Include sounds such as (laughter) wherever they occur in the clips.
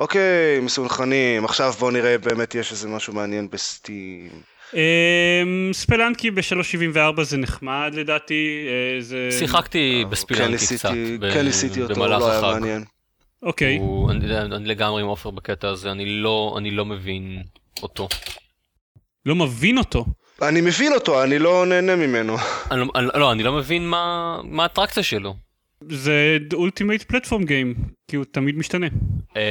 אוקיי, מסונכרנים, עכשיו בואו נראה באמת יש איזה משהו מעניין בסטים. אמ, ספלנקי ב-374 זה נחמד לדעתי, אה, זה... שיחקתי כן בספילנקי קצת, ניסיתי- ב- כן ניסיתי אותו, לא היה. מעניין. אוקיי, אני לגמרי עם עופר בקטע הזה, אני לא אני לא מבין אותו. לא מבין אותו. אני מבין אותו, אני לא נהנה ממנו. לא- אני- לא, אני לא מבין מה מה האטרקציה שלו. זה ultimate platform game, כי הוא תמיד משתנה. אה,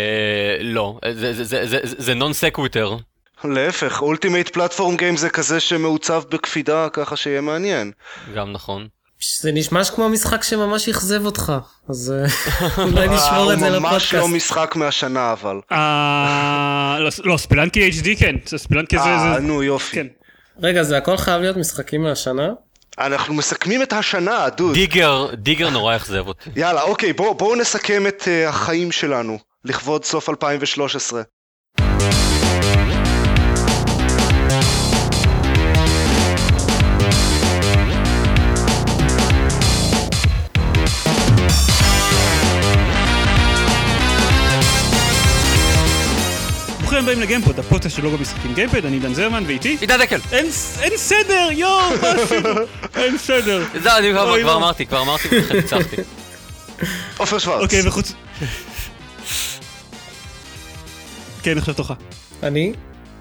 לא, זה- זה- זה- זה- זה non sequitur. להפך, ultimate platform game זה כזה שמעוצב בקפידה ככה שיהיה מעניין. גם נכון. זה נשמע כמו משחק שממש אכזב אותך, אז אה, (laughs) אולי נשמור את זה הוא ממש לא לפודקאסט. משחק מהשנה אבל. אה, לא, לא, Spelunky HD כן, Spelunky זה, אה, זה, נו יופי. כן. רגע, זה הכל חייב להיות משחקים מהשנה? אנחנו מסכמים את השנה, דוד. דיגר, דיגר נורא אכזב אותי. יאללה, אוקיי, בואו בוא נסכם את uh, החיים שלנו, לכבוד סוף 2013. הבאים לגיימפוד, הפודקאסט של לוגו משחקים גיימפד, אני דן זרמן ואיתי. עידן דקל! אין, אין סדר, יואו, מה עשינו? (laughs) אין סדר. זה אני כבר לא. אמרתי, כבר אמרתי ולכן ניצחתי. (laughs) עופר שוורץ. אוקיי, וחוץ... כן, עכשיו תורך. אני?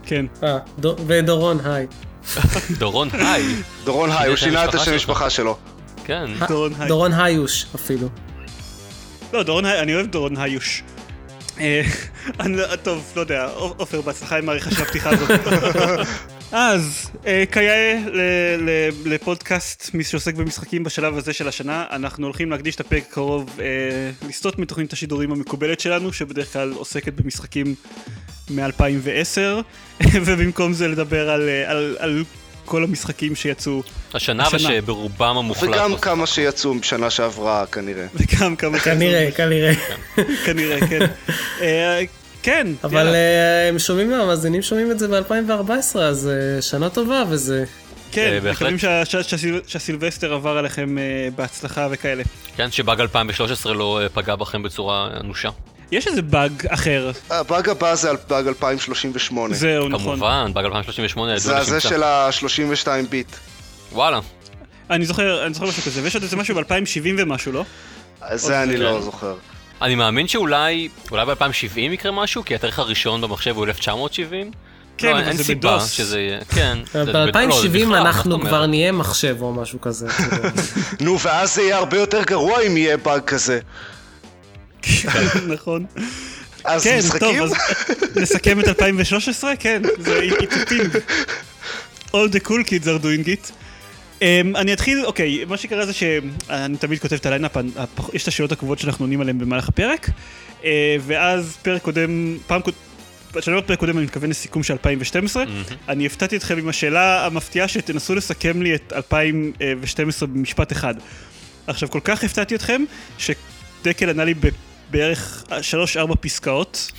כן. אה, דו- ודורון, היי. (laughs) דורון היי. דורון היי, הוא שינה את השם. משפחה שלו. כן. דורון היי. דורון היוש אפילו. לא, דורון היי, אני אוהב דורון היוש. אה, אני לא- טוב, לא יודע, עופר, בהצלחה עם העריכה של הפתיחה הזאת. (laughs) אז, אה, כיאה לפודקאסט מי שעוסק במשחקים בשלב הזה של השנה, אנחנו הולכים להקדיש את הפרק הקרוב אה, לסטות מתוכנית השידורים המקובלת שלנו, שבדרך כלל עוסקת במשחקים מ-2010, (laughs) ובמקום זה לדבר על כל המשחקים שיצאו, השנה השנה. ושברובם המוחלט. וגם לא- כמה שיצאו בשנה שעברה כנראה. וגם כמה כנראה, כנראה. (laughs) כנראה, כן. אה, כן, אבל. אה, הם שומעים, המאזינים שומעים את זה ב-2014, אז אה, שנה טובה וזה... כן. מקווים שה- שה- שהסיל- שהסילבסטר עבר עליכם אה, בהצלחה וכאלה. כן, שבאג 2013 לא פגע בכם בצורה אנושה. יש איזה באג אחר, הבאג הבא זה על באג 2038. זהו נכון. כמובן, באג 2038 ידוע זה הזה. של ה-32 ביט. וואלה. אני זוכר, אני זוכר משהו כזה, ויש עוד איזה משהו ב-2070 ומשהו, לא? זה אני. לא זוכר. אני מאמין שאולי, אולי ב-2070 יקרה משהו, כי התאריך הראשון במחשב הוא 1970. כן, לא, אבל אין זה סיבה בדוס. שזה יהיה, כן. זה- לא, זה ב-2070 בכלל, מה אנחנו כבר? נהיה מחשב או משהו כזה. (laughs) נו, ואז זה יהיה הרבה יותר גרוע אם יהיה באג כזה. נכון. אז כן, משחקים? טוב, אז נסכם את 2013? כן, זה איתותים. All the cool kids are doing it. Um, אני אתחיל, אוקיי, מה שקרה זה שאני תמיד כותב את ה-lineup, יש את השאלות הקבועות שאנחנו עונים עליהן במהלך הפרק, uh, ואז פרק קודם, פעם קודם, כשאני אומר פרק קודם אני מתכוון לסיכום של 2012, אני הפתעתי אתכם עם השאלה המפתיעה שתנסו לסכם לי את 2012 במשפט אחד. עכשיו, כל כך הפתעתי אתכם, שדקל ענה לי ב- בערך 3-4 פסקאות.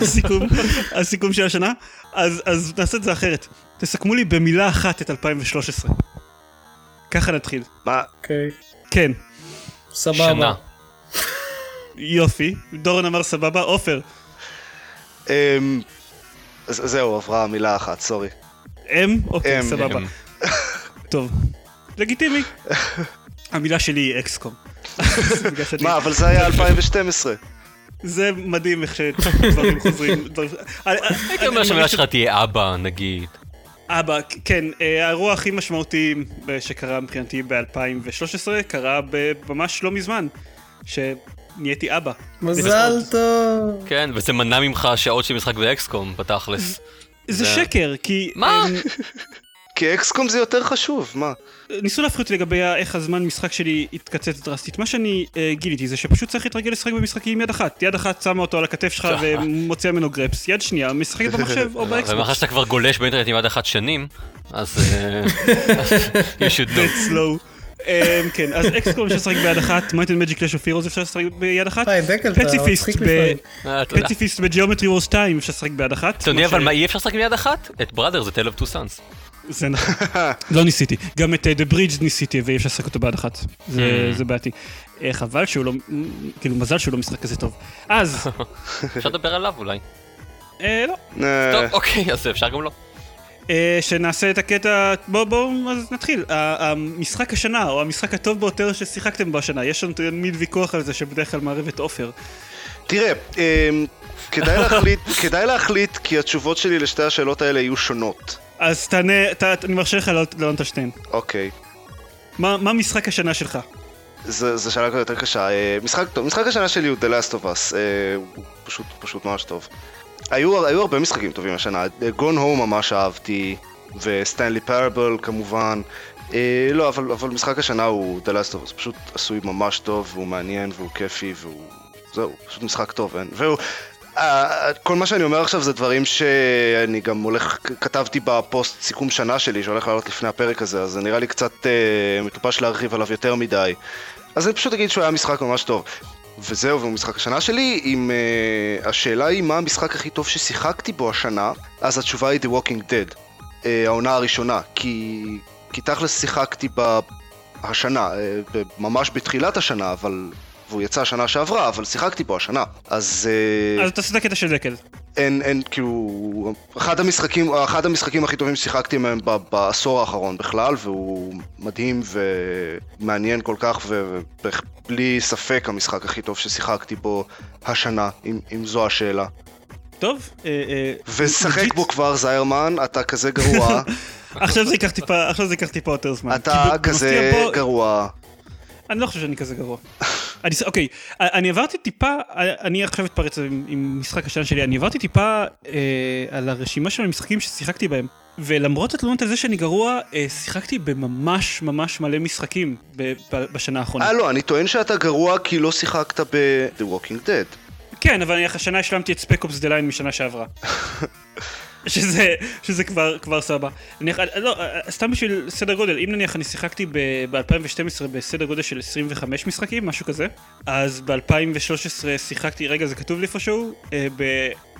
הסיכום, הסיכום של השנה, אז, אז נעשה את זה אחרת. תסכמו לי במילה אחת את 2013. ככה נתחיל. מה? אוקיי, כן, סבבה. שנה. יופי. דורון אמר סבבה, עופר. אמ, זהו, עברה מילה אחת, סורי. אם? אוקיי, סבבה. טוב. לגיטימי. (laughs) המילה שלי היא אקסקום. מה, אבל זה היה 2012. זה מדהים איך שדברים חוזרים. (laughs) הייתי אומר שהמילה שלך תהיה אבא, נגיד. אבא, כן, אה, האירוע הכי משמעותי אה, שקרה מבחינתי ב-2013 קרה ב- ממש לא מזמן, שנהייתי אבא. מזל טוב. כן, וזה מנע ממך שעות של משחק ב-XCOM, בתכלס. זה זה- שקר, כי... מה? כי XCOM זה יותר חשוב, מה? ניסו להפחיד אותי לגבי איך הזמן משחק שלי התקצץ דרסטית. מה שאני אה, גיליתי זה שפשוט צריך להתרגל לשחק במשחקים עם יד אחת. יד אחת שמה אותו על הכתף שלך (laughs) ומוציאה ממנו גרפס, יד שנייה משחקת במחשב או (laughs) ומאחר ב-Xbox. שאתה כבר גולש באינטרנט עם יד אחת שנים, אז אה, (laughs) you should know. slow. אה, כן, אז XCOM אפשר לשחק ביד אחת, Might and Magic Clash of Heroes אפשר לשחק ביד אחת. פציפיסט ב-Geometry Wars 2 אפשר לשחק ביד אחת. אתה יודע אבל מה אי אפשר לשחק עם יד אחת? את Brothers A Tale of Two Sons. זה נכון. (laughs) לא ניסיתי. גם את אה, The Bridge ניסיתי ואי אפשר לשחק אותו ביד אחת. זה- Mm. זה בעייתי. אה, חבל שהוא לא, כאילו מזל שהוא לא משחק כזה טוב. אז, (laughs) אפשר לדבר עליו אולי. אה, לא. אה, טוב, (laughs) אוקיי, אז אפשר גם לא. אה, שנעשה את הקטע, בואו בואו אז נתחיל. המשחק השנה, או המשחק הטוב ביותר ששיחקתם בו השנה, יש לנו תמיד ויכוח על זה שבדרך כלל מערב את עופר. תראה, כדאי להחליט, כדאי להחליט כי התשובות שלי לשתי השאלות האלה יהיו שונות. אז תענה, ת- אני מרשה לך לענות על שתיהן. אוקיי. מה מה משחק השנה שלך? זו שאלה יותר קשה. אה, משחק טוב, משחק השנה שלי הוא The Last of Us. אה, הוא פשוט, פשוט ממש טוב. היו, היו הרבה משחקים טובים השנה. גון הום ממש אהבתי, וסטנלי פרבל כמובן. אה, לא, אבל, אבל משחק השנה הוא The Last of Us. פשוט עשוי ממש טוב, והוא מעניין, והוא כיפי, והוא... זהו, פשוט משחק טוב, אין? והוא... אה, כל מה שאני אומר עכשיו זה דברים שאני גם הולך, כתבתי בפוסט סיכום שנה שלי שהולך לעלות לפני הפרק הזה, אז זה נראה לי קצת אה, מטופש להרחיב עליו יותר מדי. אז אני פשוט אגיד שהוא היה משחק ממש טוב. וזהו, והוא משחק השנה שלי, אם uh, השאלה היא מה המשחק הכי טוב ששיחקתי בו השנה, אז התשובה היא The Walking Dead, uh, העונה הראשונה, כי, כי תכלס שיחקתי בה השנה, uh, ממש בתחילת השנה, אבל... והוא יצא השנה שעברה, אבל שיחקתי בו השנה. אז uh, אז תעשה את הקטע של דקל. אין, אין, כאילו, אחד המשחקים, אחד המשחקים הכי טובים ששיחקתי מהם בעשור האחרון בכלל, והוא מדהים ומעניין כל כך, ובלי ספק המשחק הכי טוב ששיחקתי בו השנה, אם, אם זו השאלה. טוב, אה, אה, ושחק. בו כבר זיירמן, אתה כזה גרוע, (laughs) עכשיו זה ייקח טיפה, עכשיו זה ייקח טיפה יותר זמן. אתה כזה פה- גרוע. אני לא חושב שאני כזה גרוע. אני, אוקיי, אני עברתי טיפה, אני עכשיו אתפרץ עם, עם משחק השנה שלי, אני עברתי טיפה אה, על הרשימה של המשחקים ששיחקתי בהם, ולמרות התלונות על זה שאני גרוע, אה, שיחקתי בממש ממש מלא משחקים ב, ב, בשנה האחרונה. אה לא, אני טוען שאתה גרוע כי לא שיחקת ב-The Walking Dead. כן, אבל השנה השלמתי את Spec Ops The Line משנה שעברה. (laughs) שזה, שזה כבר, כבר סבבה. נניח, לא, סתם בשביל סדר גודל, אם נניח אני שיחקתי ב-2012 בסדר גודל של 25 משחקים, משהו כזה, אז ב-2013 שיחקתי, רגע זה כתוב לי איפשהו, אה,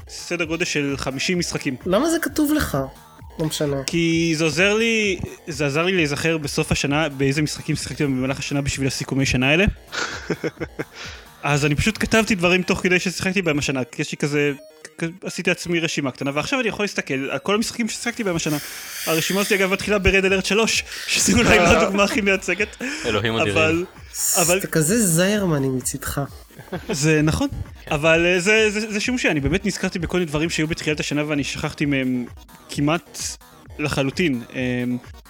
בסדר גודל של 50 משחקים. למה זה כתוב לך? לא משנה. כי זה עוזר לי, זה עזר לי להיזכר בסוף השנה באיזה משחקים שיחקתי במהלך השנה בשביל הסיכומי שנה האלה. (laughs) אז אני פשוט כתבתי דברים תוך כדי ששיחקתי בהם השנה, כי יש לי כזה, עשיתי לעצמי רשימה קטנה, ועכשיו אני יכול להסתכל על כל המשחקים ששיחקתי בהם השנה. הרשימה הזאת אגב מתחילה ברד אלרט 3, שזה אולי לא הדוגמה הכי מייצגת, אלוהים אדירים. אבל, אתה כזה זיירמני מצידך. זה נכון, אבל אה, זה, זה, זה שימושי, אני באמת נזכרתי בכל מיני דברים שהיו בתחילת השנה ואני שכחתי מהם כמעט לחלוטין, אה,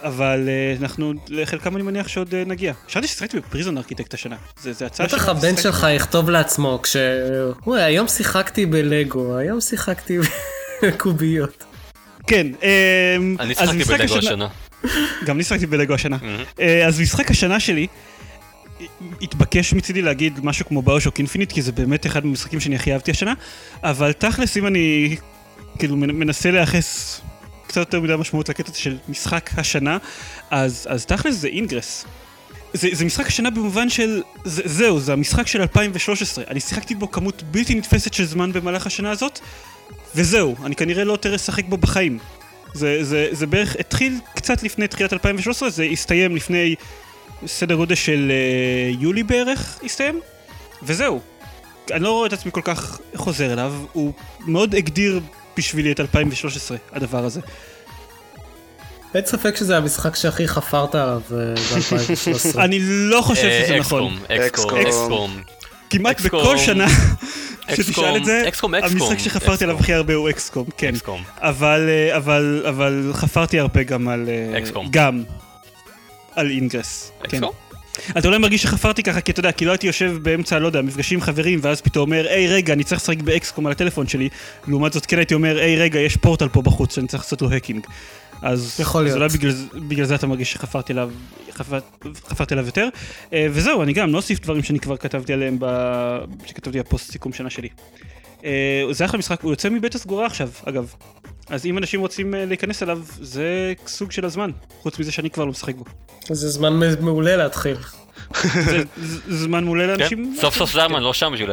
אבל אה, אנחנו, לחלקם אני מניח שעוד אה, נגיע. חשבתי ששיחקתי בפריזון ארכיטקט השנה, זה, זה הצעה בטח שלי. הבן שלך יכתוב לעצמו כש... וואי, היום שיחקתי בלגו, היום שיחקתי בקוביות. כן, אני אז שיחקתי משחק בלגו השנה- השנה. גם אני שיחקתי בלגו השנה. אה, אז משחק השנה שלי, התבקש מצידי להגיד משהו כמו BioShock Infinite, כי זה באמת אחד מהמשחקים שאני הכי אהבתי השנה, אבל תכלס אם אני כאילו מנ- מנסה לייחס קצת יותר מדי משמעות לקטע של משחק השנה, אז, אז תכלס זה Ingress. זה, זה משחק השנה במובן של, זה, זהו, זה המשחק של 2013. אני שיחקתי בו כמות בלתי נתפסת של זמן במהלך השנה הזאת, וזהו, אני כנראה לא יותר אשחק בו בחיים. זה, זה, זה בערך התחיל קצת לפני תחילת 2013, זה הסתיים לפני סדר גודל של uh, יולי בערך, הסתיים, וזהו. אני לא רואה את עצמי כל כך חוזר אליו, הוא מאוד הגדיר בשבילי את 2013, הדבר הזה. אין ספק שזה המשחק שהכי חפרת עליו אה, ב-2013. אני לא חושב אה, שזה נכון. אקסקום, אקסקום. כמעט. בכל שנה (laughs) שתשאל את זה, המשחק שחפרתי עליו. הכי הרבה הוא אקסקום, כן. אבל, אה, אבל, אבל חפרתי הרבה גם על... אה, אקסקום. גם על Ingress. כן. XCOM? אתה אולי מרגיש שחפרתי ככה, כי אתה יודע, כי לא הייתי יושב באמצע, לא יודע, מפגשים עם חברים, ואז פתאום אומר, היי רגע, אני צריך לשחק ב-XCOM על הטלפון שלי. לעומת זאת, כן הייתי אומר, היי רגע, יש פורטל פה בחוץ שאני צריך לעשות לו hacking. אז יכול אז להיות. אולי בגלל, בגלל זה אתה מרגיש שחפרתי עליו, חפר, חפרתי עליו יותר. אה, וזהו, אני גם לא אוסיף דברים שאני כבר כתבתי עליהם, ב... שכתבתי בפוסט סיכום שנה שלי. אה, זה אחלה משחק, הוא יוצא מבטא סגורה עכשיו, אגב. אז אם אנשים רוצים אה, להיכנס אליו, זה סוג של הזמן, חוץ מזה שאני כבר לא משחק בו. זה זמן מעולה להתחיל. (laughs) זה זה זמן מעולה כן, לאנשים. סוף סוף זרמן לא שם בשביל.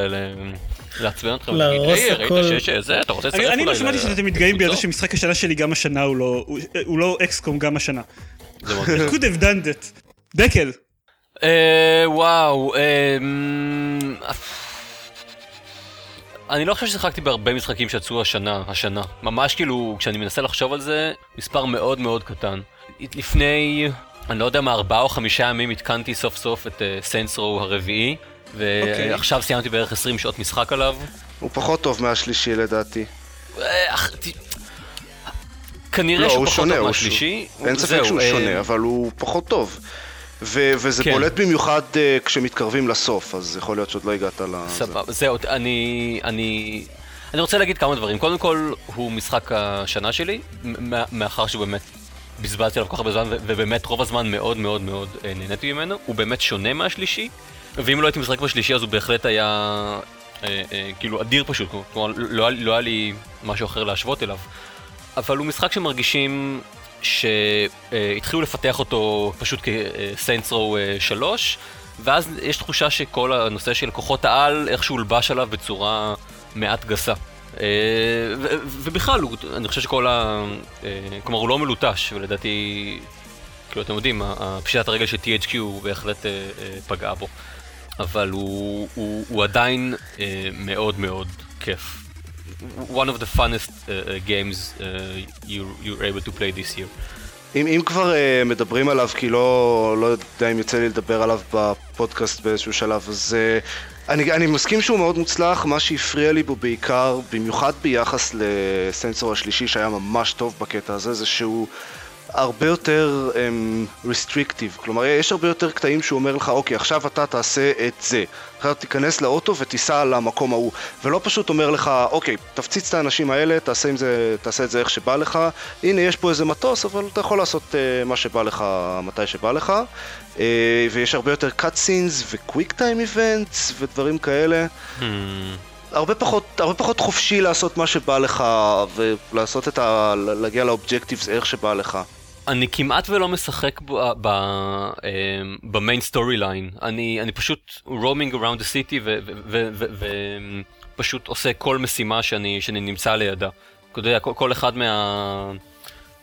לעצבן אתכם, להרוס היי, הכל. זה, אני אולי? אני לא שמעתי שאתם מתגאים לקבוצות? שמשחק השנה שלי גם השנה הוא לא, לא אקסקום גם השנה. זה (laughs) could have done that. דקל, אה, וואו, אמ, אני לא חושב ששיחקתי בהרבה משחקים שיצאו השנה, השנה. ממש כאילו, כשאני מנסה לחשוב על זה, מספר מאוד מאוד קטן. לפני, אני לא יודע מה, ארבעה או חמישה ימים התקנתי סוף סוף את סיינסרו הרביעי, ועכשיו סיימתי בערך 20 שעות משחק עליו. הוא פחות טוב מהשלישי לדעתי. אה, כנראה לא, שהוא הוא פחות שונה, טוב מהשלישי. אין ספק שהוא אה, שונה, אבל הוא פחות טוב. ו- וזה כן. בולט במיוחד אה, כשמתקרבים לסוף, אז יכול להיות שעוד לא הגעת ל... סבבה, זהו, אני, אני, אני רוצה להגיד כמה דברים. קודם כל, הוא משחק השנה שלי, מאחר שבאמת בזבזתי עליו כל כך הרבה זמן, ובאמת רוב הזמן מאוד מאוד מאוד אה, נהניתי ממנו. הוא באמת שונה מהשלישי, ואם לא הייתי משחק בשלישי אז הוא בהחלט היה אה, אה, כאילו אדיר פשוט, כלומר לא, היה- לא היה לי משהו אחר להשוות אליו. אבל הוא משחק שמרגישים שהתחילו לפתח אותו פשוט כסיינטסרו 3, ואז יש תחושה שכל הנושא של כוחות העל איכשהו הולבש עליו בצורה מעט גסה. אה, ובכלל, אני חושב שכל ה... אה, כלומר, הוא לא מלוטש, ולדעתי, כאילו, אתם יודעים, הפשיטת הרגל של THQ בהחלט אה, אה, פגעה בו. אבל הוא, הוא, הוא עדיין אה, מאוד מאוד כיף. One of the funnest uh, uh, games uh, you you were able to play this year. אם, אם כבר uh, מדברים עליו, כי לא, לא יודע אם יוצא לי לדבר עליו בפודקאסט באיזשהו שלב, אז uh, אני, אני מסכים שהוא מאוד מוצלח, מה שהפריע לי בו בעיקר, במיוחד ביחס לסנסור השלישי שהיה ממש טוב בקטע הזה, זה שהוא הרבה יותר um, restrictive, כלומר יש הרבה יותר קטעים שהוא אומר לך, אוקיי, עכשיו אתה תעשה את זה, עכשיו תיכנס לאוטו ותיסע למקום ההוא, ולא פשוט אומר לך, אוקיי, תפציץ את האנשים האלה, תעשה, זה, תעשה את זה איך שבא לך, הנה יש פה איזה מטוס, אבל אתה יכול לעשות uh, מה שבא לך, מתי שבא לך, uh, ויש הרבה יותר cut scenes ו-quick time events ודברים כאלה. Hmm. הרבה פחות, הרבה פחות חופשי לעשות מה שבא לך, ולעשות את ה... להגיע ל-objectives איך שבא לך. אני כמעט ולא משחק אמ, ב-main story line. אני פשוט roaming around the city ופשוט עושה כל משימה שאני שאני נמצא לידה. אתה יודע, כל, כל אחד מה...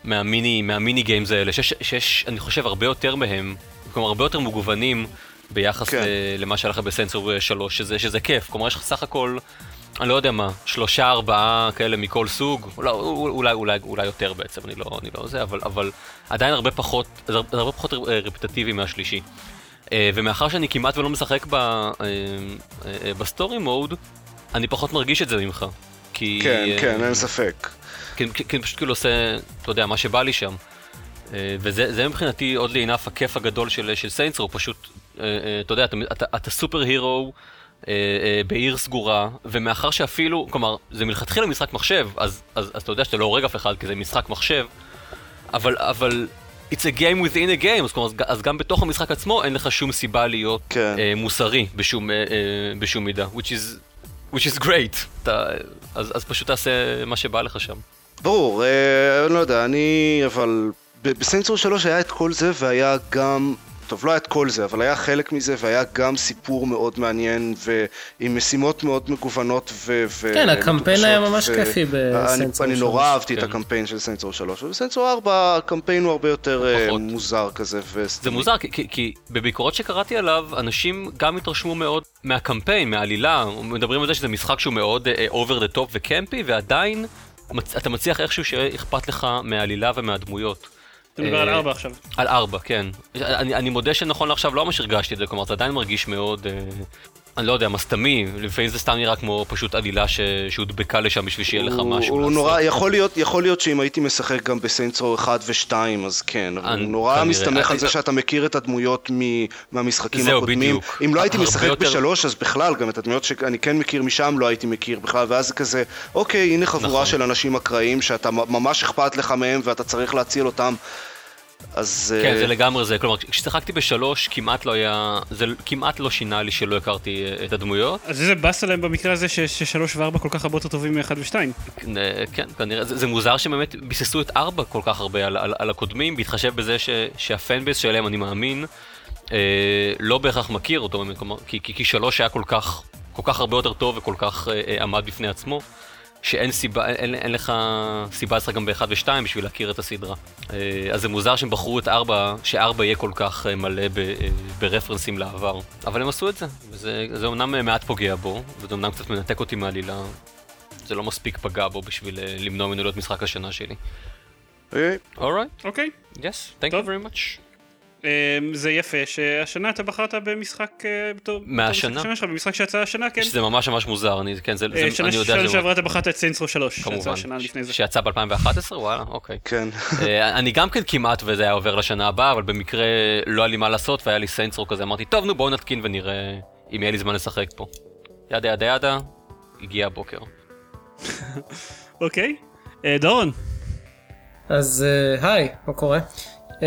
מהמיני, מהמיני גיימס האלה, שיש, שיש, אני חושב, הרבה יותר מהם, כלומר, הרבה יותר מגוונים ביחס כן. כן. למה שהיה לך בסנסור 3, שזה, שזה כיף. כלומר, יש לך סך הכל, אני לא יודע מה, שלושה, ארבעה כאלה מכל סוג, אולי, אולי, אולי, אולי יותר בעצם, אני לא, אני לא זה, אבל, אבל עדיין הרבה פחות, זה הרבה- פחות אה, רפטטיבי מהשלישי. אה, ומאחר שאני כמעט ולא משחק ב, אה, ב-story mode, אני פחות מרגיש את זה ממך. כי, כן, כן, אין ספק. כי כי- כי אני פשוט כאילו עושה, אתה יודע, מה שבא לי שם. וזה זה מבחינתי עוד לעינף הכיף הגדול של, של Saints Row, פשוט, אתה יודע, אתה, אתה, אתה superhero אה, אה, בעיר סגורה, ומאחר שאפילו, כלומר, זה מלכתחילה משחק מחשב, אז, אז, אז אתה יודע שאתה לא הורג אף אחד, כי זה משחק מחשב, אבל, אבל, it's a game within a game, אז, כלומר, אז, אז גם בתוך המשחק עצמו אין לך שום סיבה להיות כן. אה, מוסרי בשום, אה, אה, בשום מידה, which is, which is great, אתה, אז, אז פשוט תעשה מה שבא לך שם. ברור, אה, אני לא יודע, אני... אבל בסנסור 3 היה את כל זה והיה גם... טוב, לא היה את כל זה, אבל היה חלק מזה והיה גם סיפור מאוד מעניין ועם משימות מאוד מגוונות ו... ו- כן, הקמפיין היה ממש ו- כיפי בסנסור אני, אני נורא 3, אהבתי את כן. הקמפיין של סנסור 3, ובסנסור 4 הקמפיין הוא הרבה יותר אה, פחות. מוזר כזה ו... זה מוזר, כי, כי, בביקורות שקראתי עליו, אנשים גם התרשמו מאוד מהקמפיין, מהעלילה, מדברים על זה שזה משחק שהוא מאוד over the top וקמפי, ועדיין אתה מצליח איכשהו שיהיה אכפת לך מהעלילה ומהדמויות. אתה מדבר על אה, ארבע עכשיו. על ארבע, כן. אני, אני מודה שנכון לעכשיו לא ממש הרגשתי את זה, כלומר זה עדיין מרגיש מאוד, אה, אני לא יודע, מסתמי, לפעמים זה סתם נראה כמו פשוט עלילה ש... שהודבקה לשם בשביל שיהיה לך משהו הוא לעשות. נורא, יכול להיות, יכול להיות שאם הייתי משחק גם בסיינסרו 1 ו-2 אז כן, אבל הוא נורא. מסתמך על זה אני- שאתה מכיר את הדמויות מ- מהמשחקים זהו, הקודמים. בדיוק. אם לא הייתי משחק יותר- בשלוש אז בכלל, גם את הדמויות שאני כן מכיר משם לא הייתי מכיר בכלל, ואז זה כזה, אוקיי, הנה חבורה נכון. של אנשים אקראיים שאתה ממש אכפת לך מהם ואתה צריך להציל אותם. אז... כן, אה, זה לגמרי זה. כלומר, כששיחקתי בשלוש, כמעט לא היה... זה כמעט לא שינה לי שלא הכרתי אה, את הדמויות. אז איזה באס עליהם במקרה הזה ש- ששלוש וארבע כל כך הרבה יותר טובים מאחד ושתיים. אה, כן, כנראה, זה, זה מוזר שבאמת ביססו את ארבע כל כך הרבה על, על, על הקודמים, בהתחשב בזה ש, שהפן בייס שלהם, אני מאמין, אה, לא בהכרח מכיר אותו, באמת, כלומר, כי, כי, כי שלוש היה כל כך כל כך הרבה יותר טוב וכל כך אה, אה, עמד בפני עצמו, שאין סיבה, אין, אין לך סיבה לשחק גם ב-1 ו-2 בשביל להכיר את הסדרה. אה, אז זה מוזר שהם בחרו את 4, ש-4 יהיה כל כך אה, מלא ב, אה, ברפרנסים לעבר. אבל הם עשו את זה, וזה זה אומנם מעט פוגע בו, וזה אומנם קצת מנתק אותי מהעלילה. זה לא מספיק פגע בו בשביל למנוע ממנו להיות משחק השנה שלי. אוקיי. אוקיי. yes, thank you זה יפה שהשנה אתה בחרת במשחק אה, בתור... מהשנה? בתור במשחק שיצא השנה, כן. שזה ממש ממש מוזר, אני, כן, זה, אה, זה, שנה אני יודע שנה. שעברה אתה בחרת את סיינסרו 3, שיצא כמובן, השנה לפני זה. שיצא ב-2011? וואלה, אוקיי. כן. אה, אני גם כן כמעט וזה היה עובר לשנה הבאה, אבל במקרה לא היה לי מה לעשות והיה לי סיינטסרו כזה, אמרתי, טוב נו בואו נתקין ונראה אם יהיה לי זמן לשחק פה. ידה ידה ידה, הגיע הבוקר. (laughs) אוקיי. אה, דורון, אז אה, היי, מה קורה?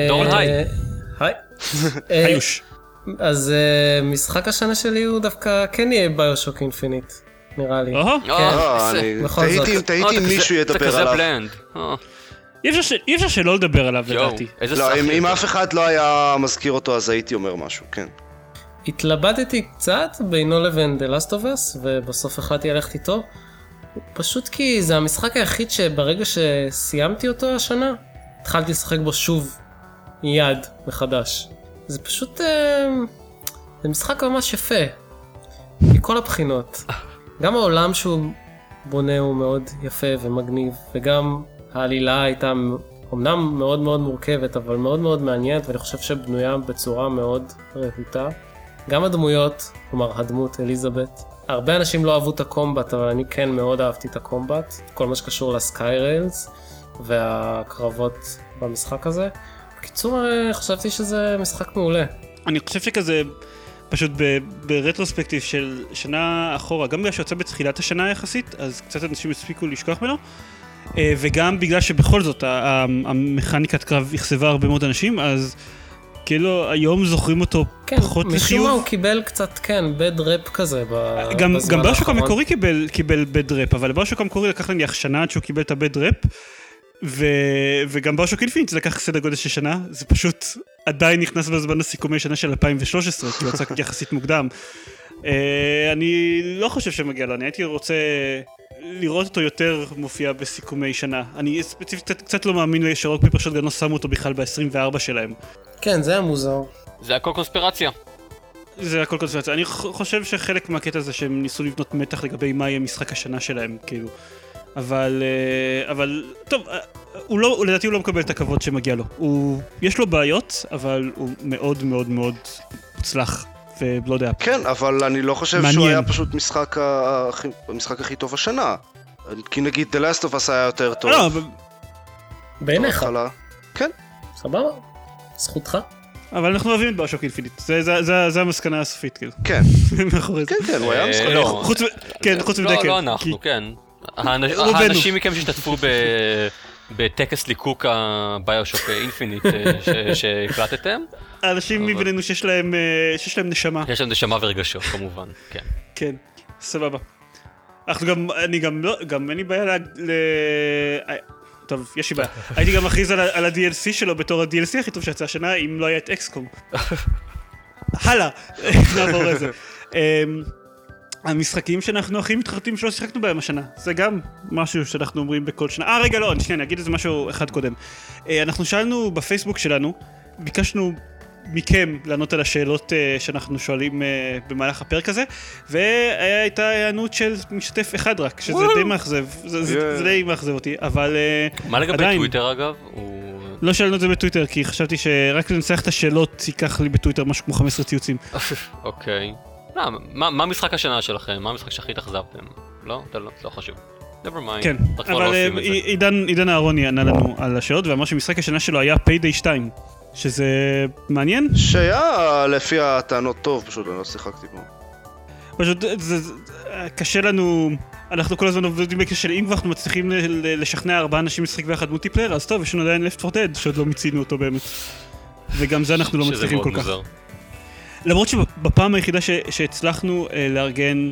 דורון, אה, היי. היי. (laughs) אה, היוש. אז אה, משחק השנה שלי הוא דווקא כן יהיה ביושוק אינפיניט, נראה לי. אה. תהיתי אה, אם מישהו ידבר עליו. אה, אי אפשר שלא לדבר עליו לדעתי. לא, אם. אף אחד לא היה מזכיר אותו אז הייתי אומר משהו, כן. התלבטתי קצת בינו לבין The Last of Us, ובסוף החלטתי ללכת איתו. פשוט כי זה המשחק היחיד שברגע שסיימתי אותו השנה, התחלתי לשחק בו שוב מיד מחדש. זה פשוט... אה, זה משחק ממש יפה. מכל הבחינות. גם העולם שהוא בונה הוא מאוד יפה ומגניב, וגם העלילה הייתה אמנם מאוד מאוד מורכבת, אבל מאוד מאוד מעניינת, ואני חושב שבנויה בצורה מאוד רהוטה. גם הדמויות, כלומר הדמות אליזבת, הרבה אנשים לא אהבו את הקומבט, אבל אני כן מאוד אהבתי את הקומבט, כל מה שקשור לסקאי ריילס והקרבות במשחק הזה. בקיצור, אה, חשבתי שזה משחק מעולה. אני חושב שכזה, פשוט ב- ברטרוספקטיב של שנה אחורה, גם בגלל שיוצא בתחילת השנה יחסית, אז קצת אנשים הספיקו לשכוח ממנו, אה, וגם בגלל שבכל זאת המכניקת קרב אכזבה הרבה מאוד אנשים, אז כאילו היום זוכרים אותו כן, פחות משום מה לחיוב. הוא קיבל קצת, כן, בד ראפ כזה ב- גם, בזמן גם ביושוק האחרון. המקורי קיבל, קיבל בד ראפ, אבל ביושוק המקורי לקח נניח שנה עד שהוא קיבל את הבד ראפ, ו... וגם אינפינית זה לקח סדר גודל של שנה, זה פשוט עדיין נכנס בזמן הסיכומי שנה של 2013, כי הוא יצא (laughs) יחסית מוקדם. אה, אני לא חושב שמגיע לו, אני הייתי רוצה לראות אותו יותר מופיע בסיכומי שנה. אני ספציפית קצת, קצת לא מאמין שרוק פיפר שוטגן לא שמו אותו בכלל ב-24 שלהם. כן, זה היה מוזר. זה הכל קונספירציה. זה הכל קונספירציה. אני חושב שחלק מהקטע זה שהם ניסו לבנות מתח לגבי מה יהיה משחק השנה שלהם, כאילו. אבל, אה, אבל, טוב, אה, הוא לא, הוא- לדעתי הוא לא מקבל את הכבוד שמגיע לו. הוא, יש לו בעיות, אבל הוא מאוד מאוד מאוד מוצלח, ולא יודע. כן, אבל אני לא חושב מעניין. שהוא היה פשוט משחק ה- הכי- המשחק הכי טוב השנה. כי נגיד The Last of Us היה יותר טוב. לא, אבל, בעיניך. כן, סבבה? זכותך. אבל אנחנו אוהבים את באשוק אינפיניט. זה, זה, זה, זה המסקנה הסופית, כאילו. כן, (laughs) מאחורי זה. כן, כן, הוא היה אה, משחק. לא. חוץ מ... כן, חוץ לא, מדקל. לא אנחנו, כן. האנשים מכם שהשתתפו בטקס ליקוק הביושוק אינפינית אה, (laughs) שהקלטתם, האנשים מבינינו שיש להם, אה, שיש להם נשמה. יש להם נשמה ורגשות כמובן, כן. כן, סבבה. אנחנו גם, אני גם לא, גם אין לי בעיה ל... אה, טוב, יש לי בעיה. (laughs) הייתי גם מכריז על ה-DLC שלו בתור ה-DLC הכי טוב שיצא השנה, אם לא היה את אקסקום. (laughs) הלאה, נעבור לזה. המשחקים שאנחנו הכי מתחרטים שלא שיחקנו בהם השנה, זה גם משהו שאנחנו אומרים בכל שנה. אה, רגע, לא, שנייה, אני אגיד איזה משהו אחד קודם. אה, אנחנו שאלנו בפייסבוק שלנו, ביקשנו מכם לענות על השאלות אה, שאנחנו שואלים אה, במהלך הפרק הזה, והייתה היענות של משתתף אחד רק, שזה די מאכזב, זה, זה, Yeah. זה די מאכזב אותי, אבל אה, מה לגבי עדיין, טוויטר אגב? הוא... לא שאלנו את זה בטוויטר, כי חשבתי שרק לנסח את השאלות ייקח לי בטוויטר משהו כמו 15 ציוצים. (laughs) אוקיי. לא, מה מה משחק השנה שלכם? מה המשחק שהכי התאכזבתם? לא? אתה לא לא חשוב. never mind. כן, לא אבל אה. עידן, עידן אהרוני ענה לנו על השאלות ואמר שמשחק השנה שלו היה Payday 2, שזה מעניין, שהיה לפי הטענות טוב, פשוט אני לא שיחקתי בו. פשוט זה, זה, קשה לנו, אנחנו כל הזמן עובדים בקשר של אם כבר אנחנו מצליחים לשכנע ארבעה אנשים לשחק ביחד multiplayer, אז טוב, יש לנו עדיין Left 4 Dead שעוד לא מיצינו אותו באמת. וגם זה אנחנו לא שזה מצליחים מאוד כל כך. למרות שבפעם היחידה ש, שהצלחנו אה, לארגן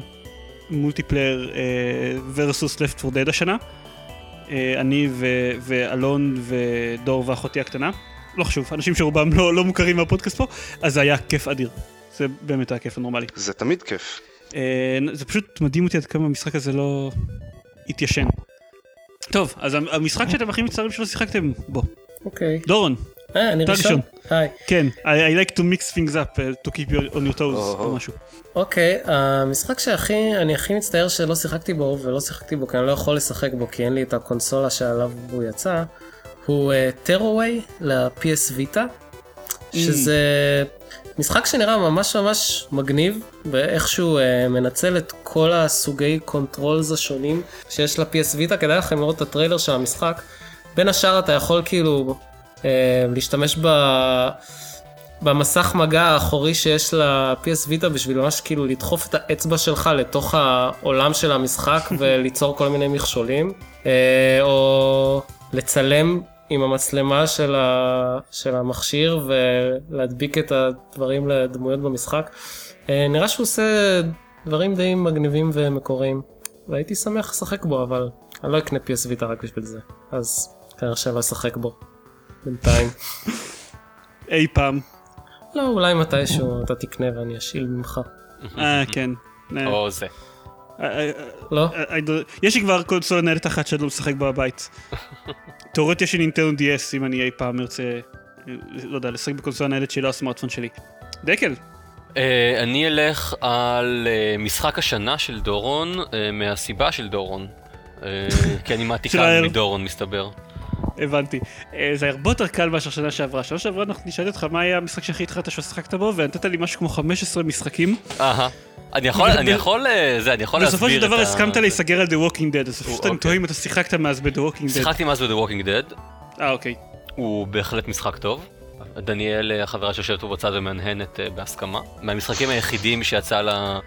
multiplayer אה, versus Left 4 Dead השנה, אה, אני ו- ואלון ודור ואחותי הקטנה, לא חשוב, אנשים שרובם לא, לא מוכרים מהפודקאסט פה, אז זה היה כיף אדיר. זה באמת היה כיף הנורמלי. זה תמיד כיף. אה, זה פשוט מדהים אותי עד כמה המשחק הזה לא התיישן. טוב, אז המשחק שאתם הכי מצטערים שלא שיחקתם בו. אוקיי. דורון, אה, אני ראשון? היי. כן, I, I like to mix things up, uh, to keep you on your toes, או משהו. אוקיי, המשחק שהכי, אני הכי מצטער שלא שיחקתי בו, ולא שיחקתי בו כי אני לא יכול לשחק בו כי אין לי את הקונסולה שעליו הוא יצא, הוא Tearaway ל-PS Vita, שזה משחק שנראה ממש ממש מגניב, ואיכשהו uh, מנצל את כל הסוגי controls השונים שיש ל-PS Vita, כדאי לכם לראות את הטריילר של המשחק. בין השאר אתה יכול כאילו להשתמש ב... במסך מגע האחורי שיש ל-PS Vita בשביל ממש כאילו לדחוף את האצבע שלך לתוך העולם של המשחק (laughs) וליצור כל מיני מכשולים, אה, או לצלם עם המצלמה של, ה... של המכשיר ולהדביק את הדברים לדמויות במשחק. אה, נראה שהוא עושה דברים די מגניבים ומקוריים, והייתי שמח לשחק בו, אבל אני לא אקנה PS ויטה רק בשביל זה, אז כנראה שאני לא אשחק בו בינתיים. אי פעם. לא, אולי מתישהו אתה תקנה ואני אשאיל ממך. אה, כן. אה, או זה. אה, אה, לא? יש לי כבר קונסולה ניידת אחת שאני לא משחק בה בבית. תאורטיה של נינטנדו DS אם אני אי פעם ארצה, לא יודע, לשחק בקונסולה ניידת שהיא לא הסמארטפון שלי. דקל, אני אלך על משחק השנה של דורון, מהסיבה של דורון. כי אני מעתיקה. מדורון, מסתבר. הבנתי. אה, זה הרבה יותר קל מאשר שנה שעברה. שנה שעברה אנחנו נשאלתי אותך מה היה המשחק שהכי התחלת ששיחקת בו, ונתת לי משהו כמו 15 משחקים. אהה. אני יכול, אני יכול, אה, זה, אני יכול להסביר בסופו את של דבר ה- הסכמת להיסגר על The Walking Dead, אז פשוט אני אוקיי. תוהה אם אתה שיחקת מאז ב-The Walking Dead. שיחקתי מאז ב-The Walking Dead, אה, אוקיי. הוא בהחלט משחק טוב. דניאל, אה, החברה שיושבת פה בצד ומהנהנת בהסכמה. מהמשחקים היחידים שיצא לה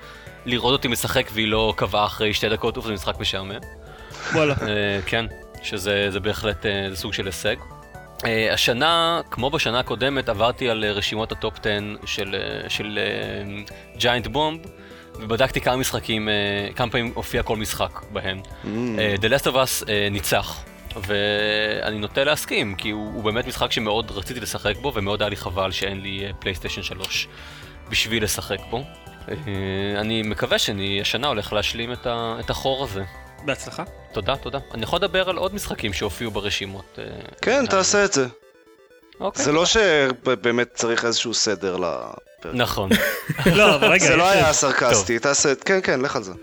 לראות אותי משחק והיא לא קבעה אחרי שתי דקות, אוף זה משחק משעמם. וואלה. כן, שזה זה בהחלט אה, זה סוג של הישג. אה, השנה, כמו בשנה הקודמת, עברתי על אה, רשימות ה-top 10 של, של ג'יינט בומב, ובדקתי כמה משחקים, כמה פעמים הופיע כל משחק בהם. אה, The Last of Us ניצח, ואני נוטה להסכים, כי הוא, הוא באמת משחק שמאוד רציתי לשחק בו, ומאוד היה לי חבל שאין לי פלייסטיישן 3 בשביל לשחק בו. אני מקווה שאני השנה הולך להשלים את, ה, את החור הזה. בהצלחה. תודה, תודה. אני יכול לדבר על עוד משחקים שהופיעו ברשימות. אה, כן, אה, תעשה את זה. אוקיי. זה לא שבאמת צריך איזשהו סדר לפרק. נכון. (laughs) לא, אבל רגע, זה לא היה סרקסטי, תעשה, כן, כן, לך על זה. (laughs)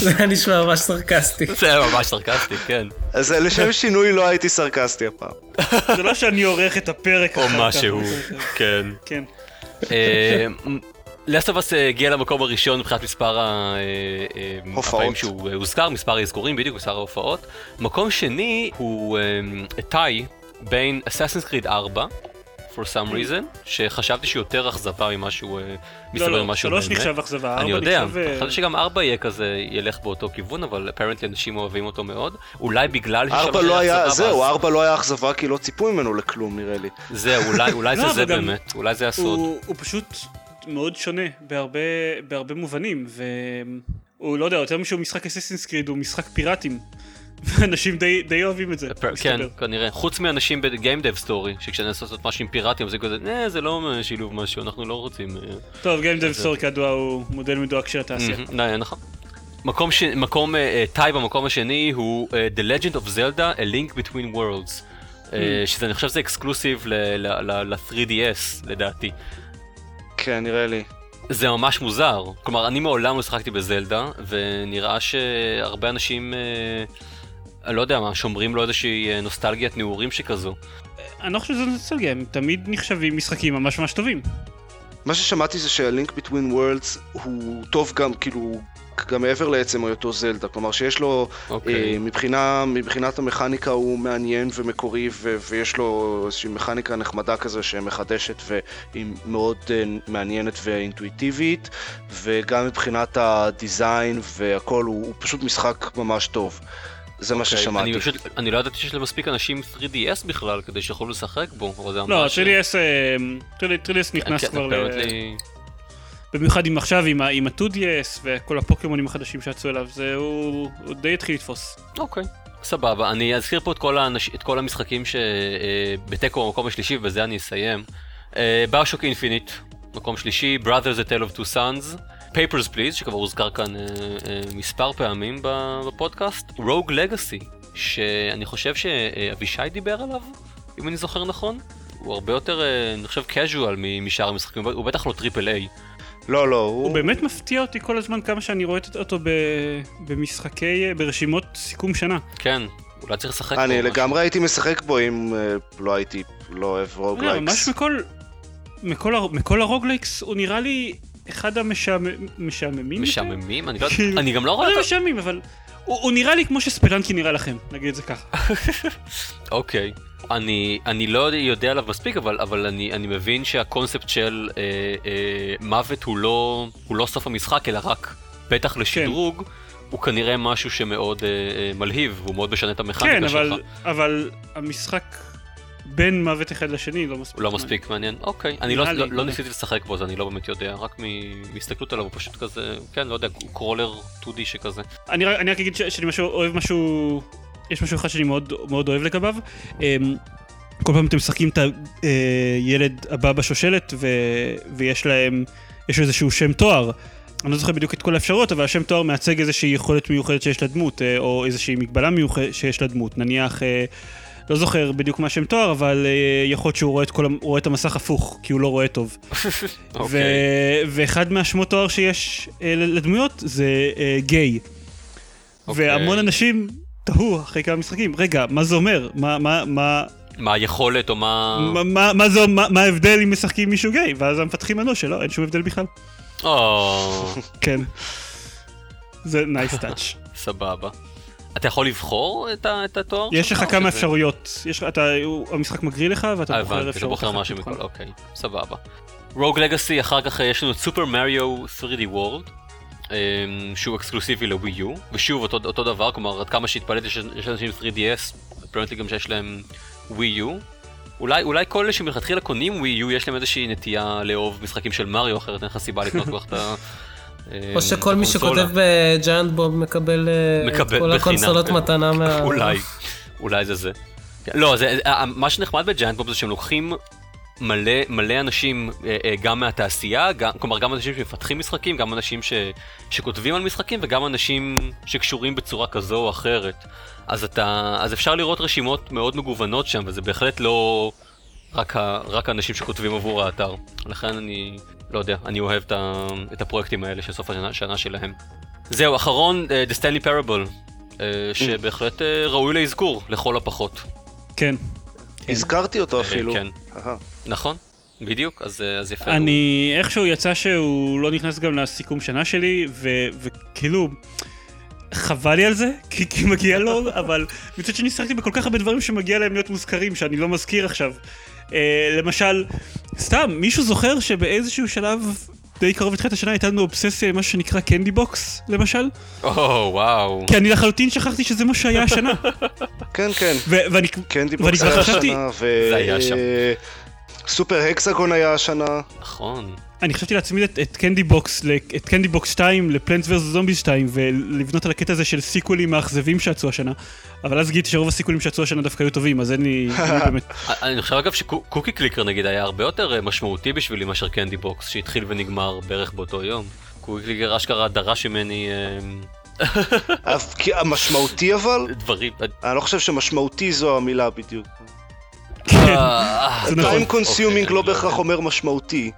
זה היה נשמע ממש סרקסטי. (laughs) זה היה ממש סרקסטי, כן. אז לשם שינוי לא הייתי סרקסטי הפעם. זה לא שאני עורך את הפרק או אחר כך. משהו, כן. כן. לסטובס הגיע למקום הראשון מבחינת מספר אה, אה. הפעמים שהוא אה, הוזכר, מספר האזכורים, בדיוק מספר ההופעות. מקום שני הוא אה, טאי בין אסאסינס קריד 4, for some reason, שחשבתי שהוא יותר אכזבה ממה שהוא אה, לא, מסתבר לא, ממה שהוא שלוש באמת. נחשב אכזבה, אני ארבע יודע, נחשב... אה, חשבתי שגם 4 יהיה כזה, ילך באותו כיוון, אבל אפרנטלי אנשים אוהבים אותו מאוד. אולי בגלל ארבע ששלוש לא היה, אכזבה, זהו, ארבע לא היה אכזבה כי לא ציפו ממנו לכלום נראה לי. זהו, אולי- אולי (laughs) לא, זה זה באמת, אולי זה הסוד. הוא פשוט מאוד שונה בהרבה, בהרבה מובנים, והוא לא יודע, יותר משהוא משחק Assassin's Creed הוא משחק פיראטים, (laughs) ואנשים די, די אוהבים את זה, פר- כן. כנראה. חוץ מאנשים ב Game Dev Story, שכשננסה לעשות משהו עם פיראטים, זה כזה, אה, זה לא אה, שילוב משהו, אנחנו לא רוצים... אה." טוב, Game Dev Story כידוע הוא מודל מדויק של התעשייה. נכון. מקום ש... מקום, אה, אה, טאי במקום השני הוא אה, The Legend of Zelda, A Link Between Worlds. אה, שזה, אני חושב שזה exclusive ל-3DS, לדעתי. כן, נראה לי. זה ממש מוזר. כלומר, אני מעולם לא שיחקתי בזלדה, ונראה שהרבה אנשים, אה, לא יודע מה, שומרים לו איזושהי אה, נוסטלגיית נעורים שכזו. אני לא חושב שזה נוצלגיה, הם תמיד נחשבים משחקים ממש ממש טובים. מה ששמעתי זה שה-Link Between Worlds הוא טוב גם, כאילו, גם מעבר לעצם היותו זלדה. כלומר שיש לו, אוקיי. אה, מבחינה, מבחינת המכניקה הוא מעניין ומקורי, ו- ויש לו איזושהי מכניקה נחמדה כזה שמחדשת והיא מאוד אה, מעניינת ואינטואיטיבית, וגם מבחינת הדיזיין והכל, הוא, הוא פשוט משחק ממש טוב. זה מה אוקיי, ששמעתי. אני פשוט, אני לא ידעתי שיש למספיק אנשים 3DS בכלל כדי שיוכלו לשחק בו, לא, ממש... 3DS, אה, 3DS נכנס כן, כבר, ל- במיוחד עם עכשיו, עם ה- עם ה-2DS וכל הפוקימונים החדשים שיצאו אליו, זה הוא הוא די התחיל לתפוס. אוקיי, סבבה. אני אזכיר פה את כל, האנש... את כל המשחקים שבתיקו במקום השלישי, ובזה אני אסיים. ביושוק אינפיניט, מקום שלישי, Brothers a Tale of Two Sons, Papers Please, שכבר הוזכר כאן אה, אה, מספר פעמים בפודקאסט, Rogue Legacy, שאני חושב שאבישי דיבר עליו, אם אני זוכר נכון. הוא הרבה יותר, אה, אני חושב, casual מ- משאר המשחקים, הוא בטח לא triple A. לא, לא, הוא... הוא באמת מפתיע אותי כל הזמן כמה שאני רואה אותו ב- במשחקי, ברשימות סיכום שנה. כן, אולי צריך לשחק בו. אני משהו. לגמרי הייתי משחק בו אם אה, לא הייתי, לא אוהב לא, ממש רוגלייקס. מכל, מכל, הר- מכל הרוגלייקס הוא נראה לי אחד המשעממים. משעממים? אני לא כאילו, אני גם לא לא רואה אותו. משעממים, אבל הוא הוא נראה לי כמו שספלנקי נראה לכם, נגיד את זה ככה. (laughs) אוקיי. אני, אני לא יודע עליו מספיק, אבל, אבל אני, אני מבין שהקונספט של אה, אה, מוות הוא לא, הוא לא סוף המשחק, אלא רק פתח לשדרוג, הוא כנראה משהו שמאוד אה, אה, מלהיב, והוא מאוד משנה את המכניקה כן, שלך. אבל, אבל המשחק בין מוות אחד לשני לא מספיק. לא מספיק מעניין? אוקיי. אני לא, לא, לא. ניסיתי לשחק בו, אז אני לא באמת יודע, רק מהסתכלות עליו הוא פשוט כזה, כן, לא יודע, קרולר 2D שכזה. אני רק, אני רק אגיד ש- שאני משהו, אוהב משהו, יש משהו אחד שאני מאוד, מאוד אוהב לגביו. אמ, כל פעם אתם משחקים את הילד הבא בשושלת ו, ויש להם, יש איזשהו שם תואר. אני לא זוכר בדיוק את כל האפשרויות, אבל השם תואר מייצג איזושהי יכולת מיוחדת שיש לדמות, אה, או איזושהי מגבלה מיוחדת שיש לדמות. נניח, אה, לא זוכר בדיוק מה השם תואר, אבל אה, יכול להיות שהוא רואה את, כל, רואה את המסך הפוך, כי הוא לא רואה טוב. (laughs) ו- אוקיי. ואחד מהשמות תואר שיש אה, לדמויות זה אה, גיי. אוקיי. והמון אנשים תהו אחרי כמה משחקים, רגע, מה זה אומר? מה, מה, מה, מה היכולת או מה... מה, מה, מה, זה, מה, מה ההבדל אם משחקים מישהו גיי? ואז המפתחים ענו שלא, אין שום הבדל בכלל. או, (laughs) כן. זה נייס טאץ'. סבבה. אתה יכול לבחור את, ה, את התואר? יש לך כמה שזה- אפשרויות. יש אתה, המשחק מגריל לך ואתה אה, בוחר אפשרות בוחר משהו. מכל, אוקיי, סבבה. רוג לגאסי, אחר כך אה, יש לנו את סופר מריו 3D World, אה, שהוא אקסקלוסיבי לווי יו, ושוב אותו, אותו דבר, כלומר עד כמה שהתפלאתי יש יש אנשים 3DS, אפרנטלי גם שיש להם ווי יו. אולי, אולי כל אלה שמלכתחילה קונים ווי יו יש להם איזושהי נטייה לאהוב משחקים של מריו, אחרת אין לך סיבה לקנות (laughs) כבר את ה... או שכל מי. שכותב בג'יינט בוב מקבל אה, את מקבל כל הקונסולות כן. מתנה מה... אולי, אולי זה זה. לא, זה, אה, מה שנחמד בג'יינט בוב זה שהם לוקחים מלא, מלא אנשים אה, אה, גם מהתעשייה, גם, כלומר גם אנשים שמפתחים משחקים, גם אנשים ש, שכותבים על משחקים וגם אנשים שקשורים בצורה כזו או אחרת. אז, אתה, אז אפשר לראות רשימות מאוד מגוונות שם, וזה בהחלט לא רק, ה, רק האנשים שכותבים עבור האתר. לכן אני, לא יודע, אני אוהב את, ה, את הפרויקטים האלה של סוף השנה, שלהם. זהו, אחרון, אה, The Stanley Parable, אה, שבהחלט אה, ראוי לאזכור, לכל הפחות. כן. הזכרתי אותו אפילו. כן. אהה. נכון, בדיוק, אז, אז יפה. אני, איכשהו יצא שהוא לא נכנס גם לסיכום שנה שלי, ו- וכאילו, חבל לי על זה, כי, כי מגיע לו, אבל מצד שני שחקתי בכל כך הרבה דברים שמגיע להם להיות מוזכרים, שאני לא מזכיר עכשיו. אה, למשל, סתם, מישהו זוכר שבאיזשהו שלב די קרוב לתחילת השנה הייתה לנו אובססיה עם משהו שנקרא Candy Box, למשל? או, וואו. כי אני לחלוטין שכחתי שזה מה שהיה השנה. כן, כן. ואני, כבר חשבתי, השנה, ו... זה היה שם. Super Hexagon היה השנה. נכון. אני חשבתי להצמיד את, את Candy Box, את Candy Box 2 ל Plants vs. Zombies 2 ולבנות על הקטע הזה של סיקוולים מאכזבים שיצאו השנה. אבל אז גיליתי שרוב הסיקוולים שיצאו השנה דווקא היו טובים, אז אין לי, (laughs) באמת... אני חושב אגב ש Cookie Clicker נגיד היה הרבה יותר אה, משמעותי בשבילי מאשר Candy Box, שהתחיל ונגמר בערך באותו יום. Cookie Clicker אשכרה דרש ממני אה, (laughs) כי המשמעותי אבל, דברים. אני לא חושב שמשמעותי זו המילה בדיוק. אה, (laughs) זה נכון. time consuming אוקיי, לא אני בהכרח. אומר משמעותי.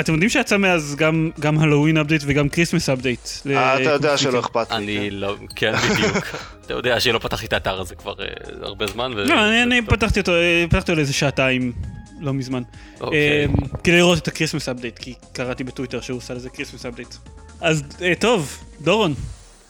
אתם יודעים שיצא מאז גם, גם Halloween update וגם Christmas update. אה, אתה יודע שלא אכפת לי. אני כן. לא, כן בדיוק. (laughs) אתה יודע שלא פתחתי את האתר הזה כבר אה, הרבה זמן. ו- לא, אני. פתחתי אותו, אה, פתחתי אותו לאיזה שעתיים, לא מזמן. אוקיי. אה, כדי לראות את ה Christmas update, כי קראתי בטוויטר שהוא עושה לזה Christmas update. אז טוב, דורון,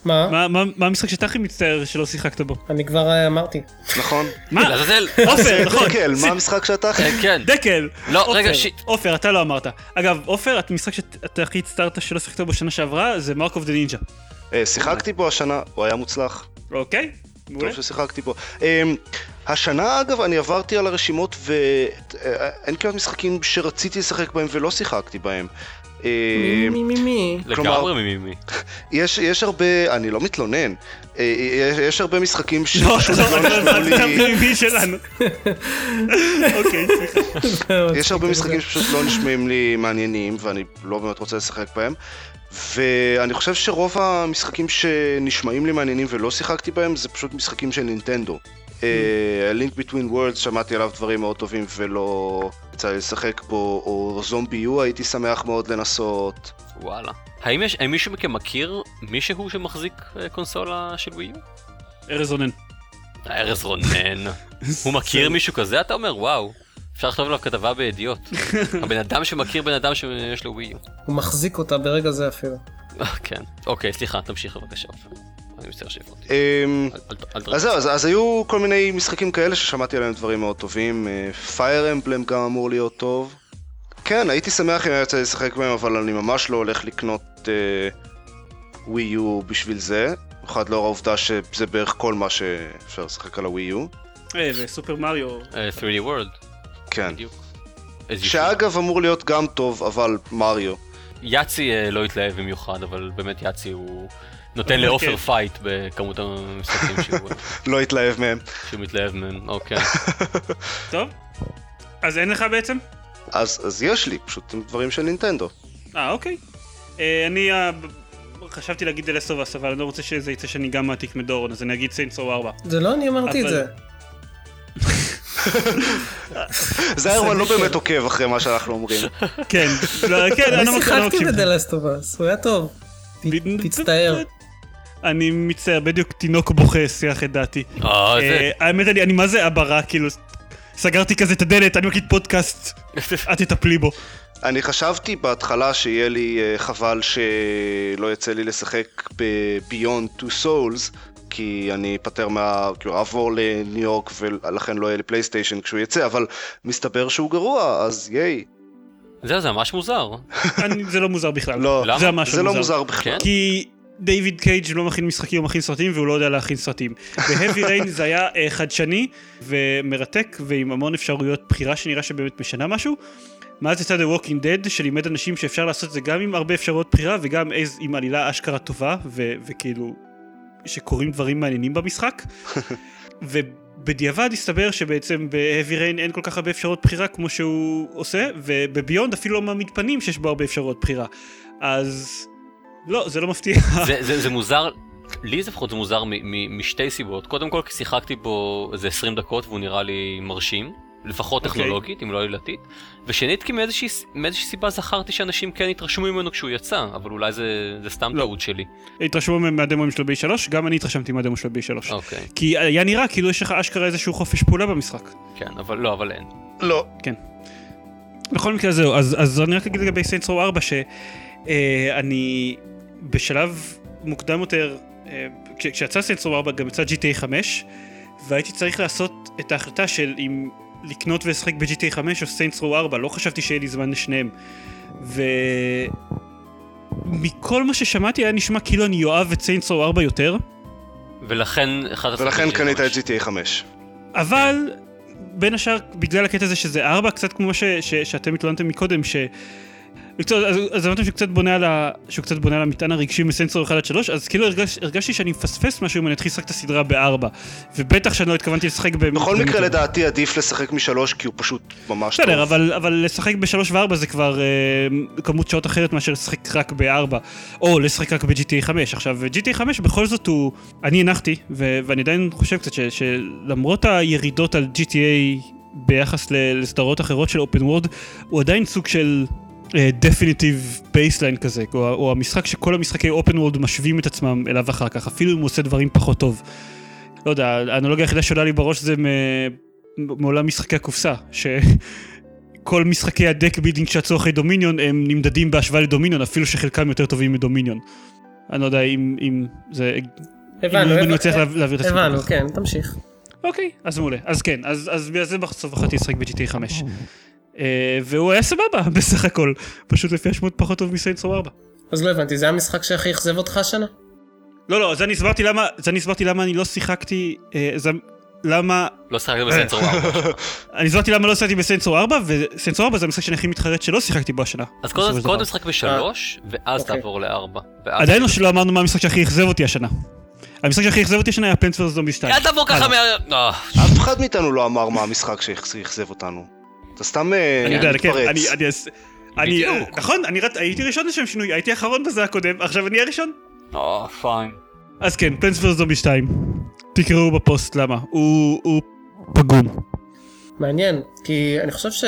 מה? מה- מה מה המשחק שאתה הכי מצטער שלא שיחקת בו? אני כבר אה, אמרתי. נכון? מה? לעזאזל. עופר, נכון. דקל, מה המשחק שאתה הכי... אה, כן. דקל! לא, רגע, shit. עופר, אתה לא אמרת. אגב, עופר, המשחק שאתה הכי הצטערת שלא שיחקת בו בשנה שעברה זה Mark of the Ninja. אה, שיחקתי בו השנה, הוא היה מוצלח. אוקיי? טוב ששיחקתי בו. אמ, השנה אגב אני עברתי על הרשימות ואין כמעט משחקים שרציתי לשחק בהם ולא שיחקתי בהם. אה, מי מי מי? כלומר- לגמרי מימימי. יש, יש הרבה, אני לא מתלונן, אה, יש, יש הרבה משחקים לא, שפשוט לא, לא לא. אוקיי. יש הרבה משחקים שפשוט לא נשמעים לי מעניינים, ואני לא באמת רוצה לשחק בהם. ואני חושב שרוב המשחקים שנשמעים לי מעניינים ולא שיחקתי בהם, זה פשוט משחקים של נינטנדו. Link Between Worlds, שמעתי עליו דברים מאוד טובים ולא יצא לי לשחק בו, או ZombiU הייתי שמח מאוד לנסות. וואלה. האם יש, האם מישהו מכם מכיר מישהו שמחזיק אה, קונסולה של ווי יו? ארז רונן. ארז רונן. הוא מכיר (laughs) מישהו כזה? אתה אומר, וואו. אפשר לכתוב עליו כתבה בידיעות. (laughs) הבן אדם שמכיר בן אדם שיש לו ווי יו. הוא מחזיק אותה ברגע זה אפילו. (laughs) כן. אוקיי, סליחה, תמשיך בבקשה. אני מצטער שהפרעתי. אמ, אז. זהו, אז, אז היו כל מיני משחקים כאלה ששמעתי עליהם דברים מאוד טובים. פייר אמבלם גם אמור להיות טוב. כן, הייתי שמח אם היה יוצא לשחק בהם, אבל אני ממש לא הולך לקנות ווי יו בשביל זה. במיוחד לאור העובדה שזה בערך כל מה שאפשר לשחק על הווי יו. אה, ו Super Mario. אה, 3D World, כן. שאגב אמור להיות גם טוב, אבל מריו. יאצי אה, לא התלהב במיוחד, אבל באמת יאצי הוא נותן אבל לעופר כן. fight בכמות המשחקים שהוא (laughs) לא התלהב מהם. שהוא מתלהב מהם. אוקיי. (laughs) טוב. אז אין לך בעצם? אז, אז יש לי, פשוט הם דברים של נינטנדו. אה, אוקיי. אה, אני אה, חשבתי להגיד The Last of Us, אבל אני לא רוצה שזה יצא שאני גם מעתיק מדורון, אז אני אגיד סיינס רו 4. זה לא אני אמרתי את אבל- (laughs) זה. זיירמן לא. באמת עוקב אחרי מה שאנחנו אומרים. כן, לא, כן, אני לא. לא שיחקתי Us, הוא היה טוב. תצטער. אני מצטער, בדיוק תינוק בוכה שיח את דעתי. אה, זה... אה, האמת אני, מה זה רע, כאילו, סגרתי כזה את הדלת, אני מקליט פודקאסט, את תטפלי בו. אני חשבתי בהתחלה שיהיה לי אה, חבל שלא יצא לי לשחק ב-Beyond Two Souls, כי אני אפטר מה... כאילו אעבור לניו יורק ולכן לא יהיה לי פלייסטיישן כשהוא יצא, אבל מסתבר שהוא גרוע, אז ייי. זהו, זה ממש מוזר. (laughs) אני- זה לא מוזר בכלל. לא, למה? זה ממש זה לא מוזר בכלל. כן? כי דיוויד קייג' לא מכין משחקים, הוא מכין סרטים והוא לא יודע להכין סרטים. ב-Heavy (laughs) Rain זה היה אה, חדשני ומרתק ועם המון אפשרויות בחירה שנראה שבאמת משנה משהו. מאז יצא The Walking Dead שלימד אנשים שאפשר לעשות את זה גם עם הרבה אפשרויות בחירה וגם איז- עם עלילה אשכרה טובה ו- וכאילו שקורים דברים מעניינים במשחק. (laughs) ובדיעבד הסתבר שבעצם ב-Heavy Rain אין כל כך הרבה אפשרויות בחירה כמו שהוא עושה ובביונד אפילו לא מעמיד פנים שיש בו הרבה אפשרויות בחירה. אז לא, זה לא מפתיע. זה, זה, זה מוזר, לי זה לפחות זה מוזר מ, מ, משתי סיבות. קודם כל כי שיחקתי בו איזה 20 דקות והוא נראה לי מרשים. לפחות אוקיי. טכנולוגית, אם לא עלילתית. ושנית, כי מאיזושהי, מאיזושהי סיבה זכרתי שאנשים כן התרשמו ממנו כשהוא יצא, אבל אולי זה, זה סתם לא. טעות שלי. התרשמו מהדמוים שלו ב-3, גם אני התרשמתי מהדמו שלו ב-3. אוקיי, כי היה נראה כאילו יש לך אשכרה איזשהו חופש פעולה במשחק. כן, אבל לא, אבל אין. לא. בכל מקרה זהו, אז, אז אני רק אגיד לגבי סיינס רו 4 שאני בשלב מוקדם יותר, אה, כש- כשיצא רו 4 גם יצא GTA 5 והייתי צריך לעשות את ההחלטה של אם לקנות ולשחק ב-GTA 5 או רו 4, לא חשבתי שיהיה לי זמן לשניהם. ומכל מה ששמעתי היה נשמע כאילו אני אוהב את סיינס רו 4 יותר. ולכן. ולכן קנית את. GTA 5. אבל בין השאר בגלל הקטע הזה שזה ארבע קצת כמו ש, ש, שאתם התלוננתם מקודם ש... אז, אז אמרתם שהוא קצת בונה על ה... שהוא קצת בונה על המטען הרגשי מסנסור 1 עד 3 אז כאילו הרגש, הרגשתי שאני מפספס משהו אם אני אתחיל לשחק את הסדרה בארבע ובטח שאני לא התכוונתי לשחק ב... בכל מקרה לדעתי עדיף לשחק משלוש כי הוא פשוט ממש טוב. בסדר, אבל, אבל לשחק בשלוש וארבע זה כבר אה, כמות שעות אחרת מאשר לשחק רק בארבע, או לשחק רק ב-GTA 5. עכשיו, GTA 5 בכל זאת הוא, אני הנחתי, ו- ואני עדיין חושב קצת ש- שלמרות הירידות על GTA ביחס לסדרות אחרות של אופן וורד, הוא עדיין סוג של definitive baseline כזה, או, או המשחק שכל המשחקי open world משווים את עצמם אליו אחר כך, אפילו אם הוא עושה דברים פחות טוב. לא יודע, האנלוגיה היחידה שעולה לי בראש זה מ- מעולם משחקי הקופסה, ש... כל משחקי ה deck building שיצאו אחרי דומיניון הם נמדדים בהשוואה לדומיניון, אפילו שחלקם יותר טובים מדומיניון. אני לא יודע אם, אם זה... הבנו, אם אני הבנו, מצליח לה- להעביר את הסיפור. הבנו. כן, תמשיך. אוקיי, אז מעולה. אז כן, אז, אז בגלל זה בסוף בחרתי לשחק ב-GTA 5. אה, והוא היה סבבה (laughs) בסך הכל, פשוט לפי השמות פחות טוב מסיינס רו 4. אז לא הבנתי, זה המשחק שהכי אכזב אותך השנה? לא, לא, אז אני הסברתי למה, אז אני הסברתי למה אני לא שיחקתי, אה, זה, למה... לא שיחקת בסנסור 4. אני הסברתי למה לא שיחקתי בסנסור 4, וסנסור 4 זה המשחק שאני הכי מתחרט שלא שיחקתי בו השנה. אז קודם. תשחק בשלוש, ואז אוקיי. תעבור לארבע. עדיין לא שלא אמרנו מה המשחק שהכי אכזב אותי השנה. המשחק שהכי אכזב אותי השנה היה Plants vs. Zombies 2. אל תעבור ככה. מה... אה, אף אחד מאיתנו לא אמר מה המשחק שאכזב אותנו. אתה סתם אה, אני יודע, כן, מתפרץ. אני... אני אס- אני... בדיוק. נכון, אני רת- הייתי ראשון לשם שינוי, הייתי האחרון בזה הקודם, עכשיו אני הראשון. אה, fine. אז כן, Plants vs. Zombies 2. תקראו בפוסט למה. הוא פגום. מעניין, כי אני חושב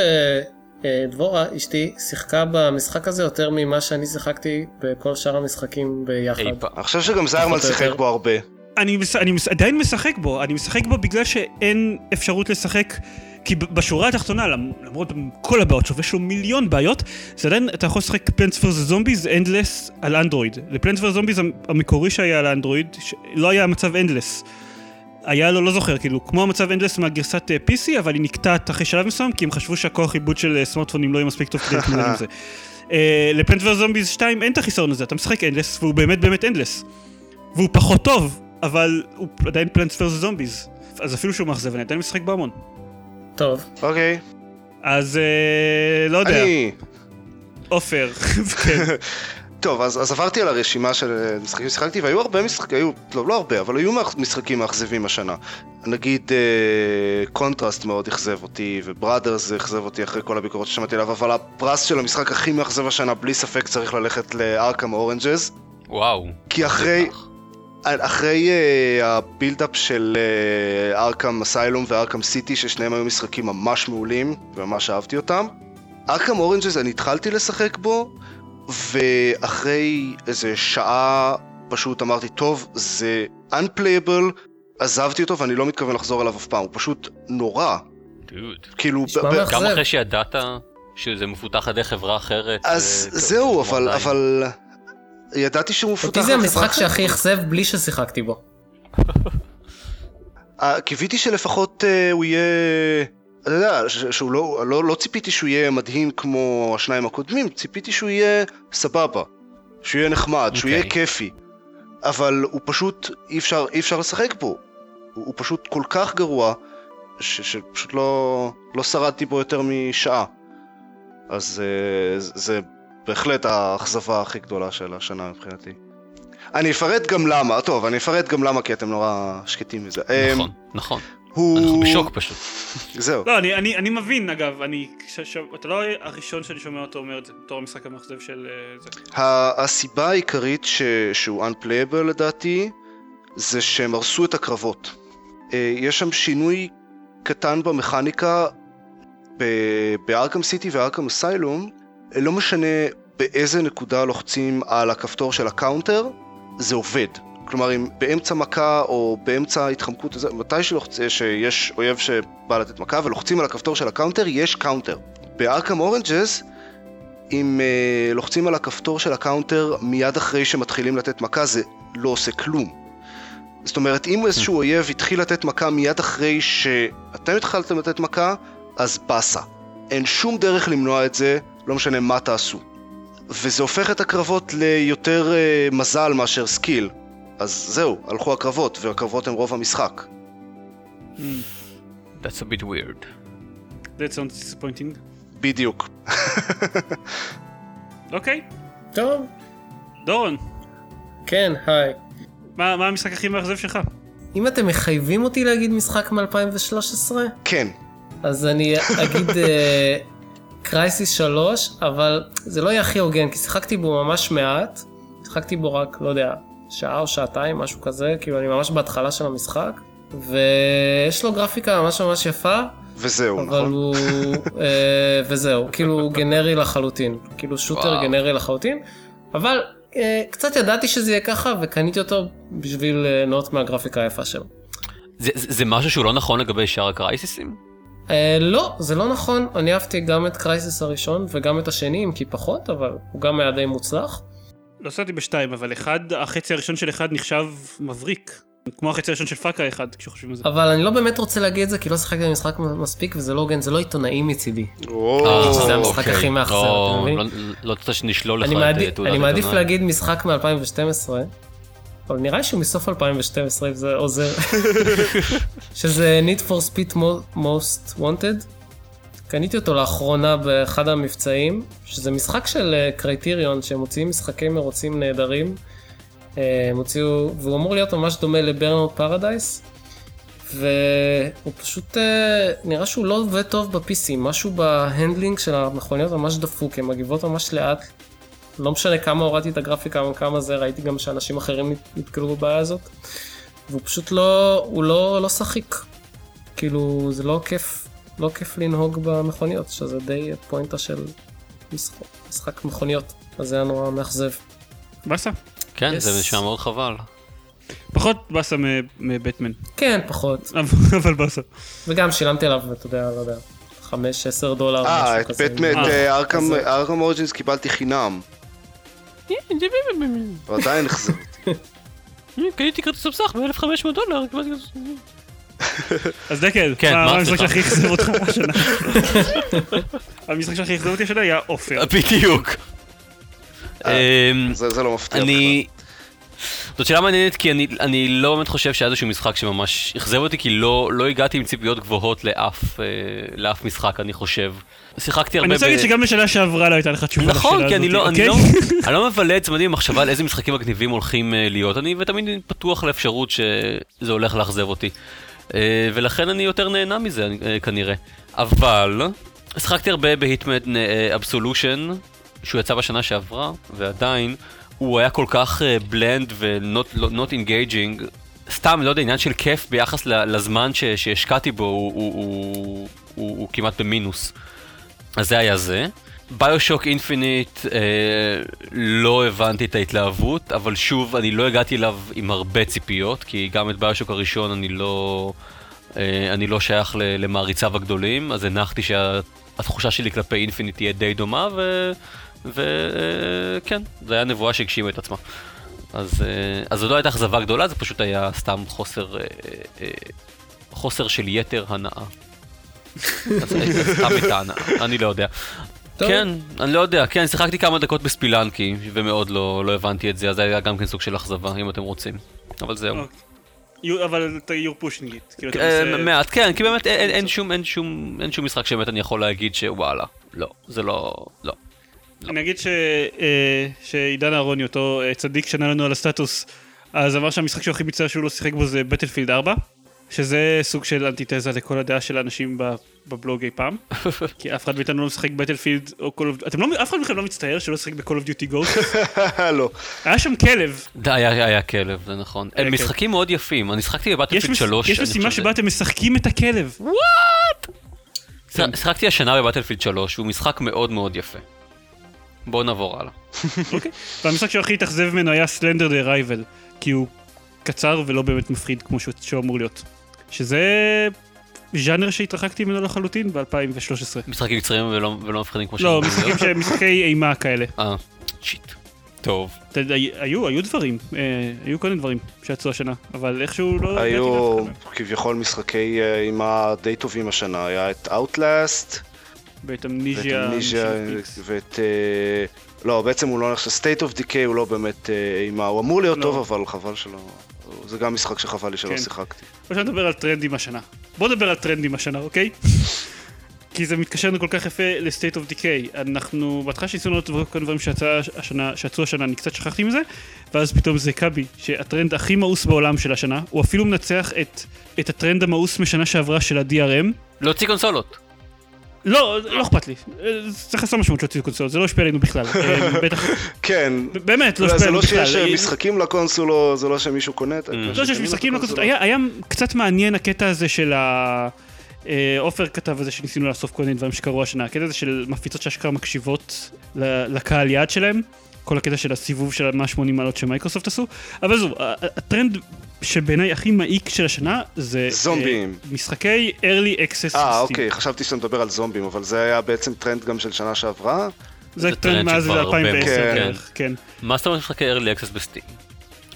שדבורה, אשתי, שיחקה במשחק הזה יותר ממה שאני שיחקתי בכל שאר המשחקים ביחד. אני חושב שגם זיירמן שיחק. בו הרבה. אני. עדיין משחק בו, אני משחק בו בגלל שאין אפשרות לשחק, כי בשורה התחתונה, למ- למרות כל הבעיות שלו, ויש לו מיליון בעיות, זה עדיין, אתה יכול לשחק Plants vs. Zombies endless על אנדרואיד. ל Plants vs. Zombies המקורי שהיה על האנדרואיד, ש... לא היה מצב endless. היה לו, לא זוכר, כאילו, כמו המצב endless מהגרסת אה, PC, אבל היא נקטעת אחרי שלב מסוים, כי הם חשבו שהכוח עיבוד של אה, סמארטפונים לא יהיה מספיק טוב כדי להתמודד עם (laughs) זה. ל Plants versus Zombies 2 אין את החיסרון הזה, אתה משחק endless, והוא באמת באמת endless. והוא פחות טוב, אבל הוא עדיין Plants versus Zombies. אז אפילו שהוא מאכזב, אני עדיין משחק בהמון. טוב, אוקיי. אז אה, לא יודע, אני... עופר, (laughs) כן. טוב, אז, אז עברתי על הרשימה של אה, משחקים ששיחקתי, והיו הרבה משחקים, היו, לא, לא הרבה, אבל היו משחקים מאכזבים השנה. נגיד אה, קונטרסט מאוד אכזב אותי, ו Brothers אכזב אותי אחרי כל הביקורות ששמעתי עליו, אבל הפרס של המשחק הכי מאכזב השנה, בלי ספק צריך ללכת ל Arkham Origins, וואו. כי אחרי... אחרי uh, ה build-up של uh, Arkham Asylum ו Arkham City, ששניהם היו משחקים ממש מעולים, וממש אהבתי אותם, Arkham Origins, אני התחלתי לשחק בו, ואחרי איזה שעה פשוט אמרתי, טוב, זה unplayable, עזבתי אותו ואני לא מתכוון לחזור אליו אף פעם, הוא פשוט נורא. דוד. כאילו, ב-. גם אחרי שידעת שזה מפותח על ידי חברה אחרת. אז אה, זהו, אבל. אבל... ידעתי שהוא מפותח אותי על זה חברה המשחק אחרת. שהכי אכזב בלי ששיחקתי בו. אה, קיוויתי שלפחות אה, הוא יהיה... אתה יודע, שהוא לא, לא, לא ציפיתי שהוא יהיה מדהים כמו השניים הקודמים, ציפיתי שהוא יהיה סבבה, שהוא יהיה נחמד, שהוא יהיה אוקיי. כיפי. אבל הוא פשוט, אי אפשר, אי אפשר לשחק בו. הוא, הוא פשוט כל כך גרוע, ש, שפשוט לא, לא שרדתי בו יותר משעה. אז אה, זה- זה בהחלט האכזבה הכי גדולה של השנה מבחינתי. אני אפרט גם למה, טוב, אני אפרט גם למה כי אתם נורא שקטים מזה. נכון, נכון. הוא... אנחנו בשוק פשוט. זהו. לא, אני, אני, אני מבין, אגב, אני... ש, ש, אתה לא הראשון שאני שומע אותו אומר את זה, בתור המשחק המאכזב של אה, זה. הסיבה העיקרית ש... שהוא unplayable לדעתי, זה שהם הרסו את הקרבות. אה, יש שם שינוי קטן במכניקה ב- ב Arkham City ו Arkham Asylum, לא משנה באיזה נקודה לוחצים על הכפתור של ה counter, זה עובד. כלומר, אם באמצע מכה או באמצע התחמקות, מתי שלוחצ... שיש אויב שבא לתת מכה ולוחצים על הכפתור של ה counter, יש counter. ב Arkham Origins, אם uh, לוחצים על הכפתור של ה counter מיד אחרי שמתחילים לתת מכה, זה לא עושה כלום. זאת אומרת, אם איזשהו אויב התחיל לתת מכה מיד אחרי שאתם התחלתם לתת מכה, אז באסה. אין שום דרך למנוע את זה, לא משנה מה תעשו. וזה הופך את הקרבות ליותר uh, מזל מאשר skill. אז זהו, הלכו הקרבות, והקרבות הם רוב המשחק. That's a bit weird. That sounds disappointing. בדיוק. (laughs) אוקיי, טוב, דורון, כן, היי. מה, מה המשחק הכי מאכזב שלך? אם אתם מחייבים אותי להגיד משחק מ-2013, כן. אז אני אגיד קרייסיס 3, אבל זה לא יהיה הכי הוגן, כי שיחקתי בו ממש מעט. שיחקתי בו רק, לא יודע, שעה או שעתיים, משהו כזה, כאילו אני ממש בהתחלה של המשחק. ויש לו גרפיקה ממש ממש יפה, וזהו, אבל נכון? הוא... אה, וזהו, כאילו הוא גנרי לחלוטין. כאילו שוטר וואו. גנרי לחלוטין. אבל אה, קצת ידעתי שזה יהיה ככה, וקניתי אותו בשביל ליהנות מהגרפיקה היפה שלו. זה- זה זה משהו שהוא לא נכון לגבי שאר הקרייסיסים? אה, לא, זה לא נכון. אני אהבתי גם את קרייסיס הראשון וגם את השני, אם כי פחות, אבל הוא גם היה די מוצלח. לא עשיתי בשתיים, אבל אחד, החצי הראשון של אחד נחשב מבריק. כמו החצי הראשון של פאקה אחד, כשחושבים על זה. אבל אני לא באמת רוצה להגיד את זה, כי לא שיחקתי במשחק מספיק, וזה לא הוגן, זה לא עיתונאי מצידי. או, שזה המשחק אוקיי. הכי מאכזב, לא, אתה מבין? לא- לא רוצה שנשלול לך אני את אה, תעודת אני מעדיף עיתונאי. להגיד משחק מ-2012, אבל נראה שהוא מסוף 2012, אם זה עוזר. (laughs) שזה Need for Speed Mo- Most Wanted. קניתי אותו לאחרונה באחד המבצעים, שזה משחק של קרייטיריון, שהם מוציאים משחקי מרוצים נהדרים. אה, הם הוציאו, והוא אמור להיות ממש דומה ל Burnout Paradise. והוא פשוט אה, נראה שהוא לא עובד טוב ב-PC, משהו ב handling של המכוניות ממש דפוק, הן מגיבות ממש לאט. לא משנה כמה הורדתי את הגרפיקה וכמה זה, ראיתי גם שאנשים אחרים נתקלו בבעיה הזאת. והוא פשוט לא, הוא לא, לא שחיק. כאילו, זה לא כיף, לא כיף לנהוג במכוניות, שזה די פואנטה של משחק, משחק מכוניות. אז זה היה נורא מאכזב. באסה. כן, Yes. זה נשמע מאוד חבל. פחות באסה מבטמן. כן, פחות. (laughs) אבל- באסה. וגם שילמתי עליו, אתה יודע, לא יודע, 5-10 דולר, אה, משהו את כזה. בטמן, אה, ארכם כזה. ארכם אוריג'ינס קיבלתי חינם. ועדיין החזר. (laughs) קניתי כרטיס מסך ב-1500 דולר. (laughs) אז דקל, כן, מה המשחק? שהכי אכזב אותך (laughs) השנה? המשחק שהכי אכזב אותי השנה היה עופר. בדיוק. אה, אמ, זה לא מפתיע בכלל. אני... זאת שאלה מעניינת כי אני, אני לא באמת חושב שהיה איזשהו משחק שממש אכזב אותי כי לא, לא הגעתי עם ציפיות גבוהות לאף, אה, לאף משחק אני חושב. שיחקתי הרבה אני רוצה להגיד שגם בשנה שעברה לא הייתה לך תשובה לשאלה הזאת. נכון, כי אני לא, אני, אוקיי? לא, (laughs) אני לא מבלה את זמני במחשבה על איזה משחקים מגניבים הולכים אה, להיות, אני ותמיד פתוח לאפשרות שזה הולך לאכזב אותי. אה, ולכן אני יותר נהנה מזה אה, כנראה. אבל, שיחקתי הרבה ב Hitman Absolution, שהוא יצא בשנה שעברה, ועדיין, הוא היה כל כך bland ו-not engaging. סתם, לא יודע, עניין של כיף ביחס לזמן ש- שהשקעתי בו, הוא, הוא, הוא, הוא, הוא כמעט במינוס. אז זה היה זה. BioShock Infinite, אה, לא הבנתי את ההתלהבות, אבל שוב, אני לא הגעתי אליו עם הרבה ציפיות, כי גם את BioShock הראשון אני לא, אה, אני לא שייך למעריציו הגדולים, אז הנחתי שהתחושה שלי כלפי אינפיניט תהיה די דומה, וכן, זה היה נבואה שהגשימה את עצמה. אז, אה, אז זו לא הייתה אכזבה גדולה, זה פשוט היה סתם חוסר, אה, אה, חוסר של יתר הנאה. (laughs) אז הייתה סתם את ההנאה, אני לא יודע. טוב. כן, אני לא יודע, כן, שיחקתי כמה דקות בספילנקי, ומאוד לא, לא הבנתי את זה, אז זה היה גם כן סוג של אכזבה, אם אתם רוצים. אבל זהו. אוקיי. אבל אתה you're pushing it. מעט, כן, כי באמת אין שום משחק שבאמת אני יכול להגיד שוואלה, לא, זה לא, לא. אני אגיד אה, שעידן אהרוני, אותו אה, צדיק שענה לנו על הסטטוס, אז אמר שהמשחק שהוא הכי מצטער שהוא לא שיחק בו זה בטלפילד 4, שזה סוג של אנטיתזה לכל הדעה של האנשים בבלוג אי פעם. (laughs) כי אף אחד מאיתנו לא משחק בטלפילד או Call of... אתם לא, אף אחד מכם לא מצטער שלא שיחק ב-Call of Duty Ghost? (laughs) לא. היה שם כלב. די, היה היה כלב, זה נכון. הם משחקים מאוד יפים, אני שיחקתי יש בבטלפילד מס- 3. יש משימה שבה אתם משחקים את הכלב. ש- שיחקתי השנה בבטלפילד 3, והוא משחק מאוד מאוד יפה. בואו נעבור הלאה. אוקיי. והמשחק שהכי התאכזב ממנו היה סלנדר דה רייבל, כי הוא קצר ולא באמת מפחיד כמו שהוא- אמור להיות. שזה ז'אנר שהתרחקתי ממנו לחלוטין ב-2013. משחקים קצרים ולא ולא מפחידים כמו לא, שהם אמורים משחקים שהם משחקי אימה כאלה. אה, שיט. טוב. היו, היו דברים, אה, היו כל מיני דברים שיצאו השנה, אבל איכשהו לא... הגעתי היו. כביכול משחקי אה, אימה די טובים השנה, היה את Outlast, ואת ואת אמניזיה, אמניזיה, ואת... אה, לא, בעצם הוא לא נחשב, State of Decay הוא לא באמת אימה, הוא אמור להיות לא. טוב, אבל חבל שלא... זה גם משחק שחבל לי שלא כן. שיחקתי. עכשיו נדבר על טרנדים השנה. בוא נדבר על טרנדים השנה, אוקיי? כי זה מתקשר לנו כל כך יפה ל-State of Decay. אנחנו, בהתחלה שניסינו לראות כל השנה, שיצאו השנה, אני קצת שכחתי מזה, ואז פתאום זה קאבי, שהטרנד הכי מאוס בעולם של השנה, הוא אפילו מנצח את, את הטרנד המאוס משנה שעברה של ה-DRM. להוציא קונסולות. לא, לא אכפת לי. אה, צריך לעשות משמעות להוציא קונסולות, זה לא השפיע עלינו בכלל. אה, בטח, כן, באמת, לא זה השפיע עלינו לא בכלל. שיש אה, משחקים לקונסולו, זה לא שמישהו קונה את לא שיש משחקים לקונסולות, היה, קצת מעניין הקטע הזה של ה... עופר כתב על זה שניסינו לאסוף כל מיני דברים שקרו השנה, הקטע הזה של מפיצות שאשכרה מקשיבות לקהל יעד שלהם, כל הקטע של הסיבוב של ה-180 מעלות שמייקרוסופט עשו, אבל זהו, הטרנד שבעיניי הכי מעיק של השנה זה... זומבים. אה, משחקי early access. אה. אוקיי, חשבתי שאתה מדבר על זומבים, אבל זה היה בעצם טרנד גם של שנה שעברה. זה זה טרנד מאז שכבר הרבה 2010 מאוד, כן. כן. מה זאת אומרת משחקי early access ב Steam?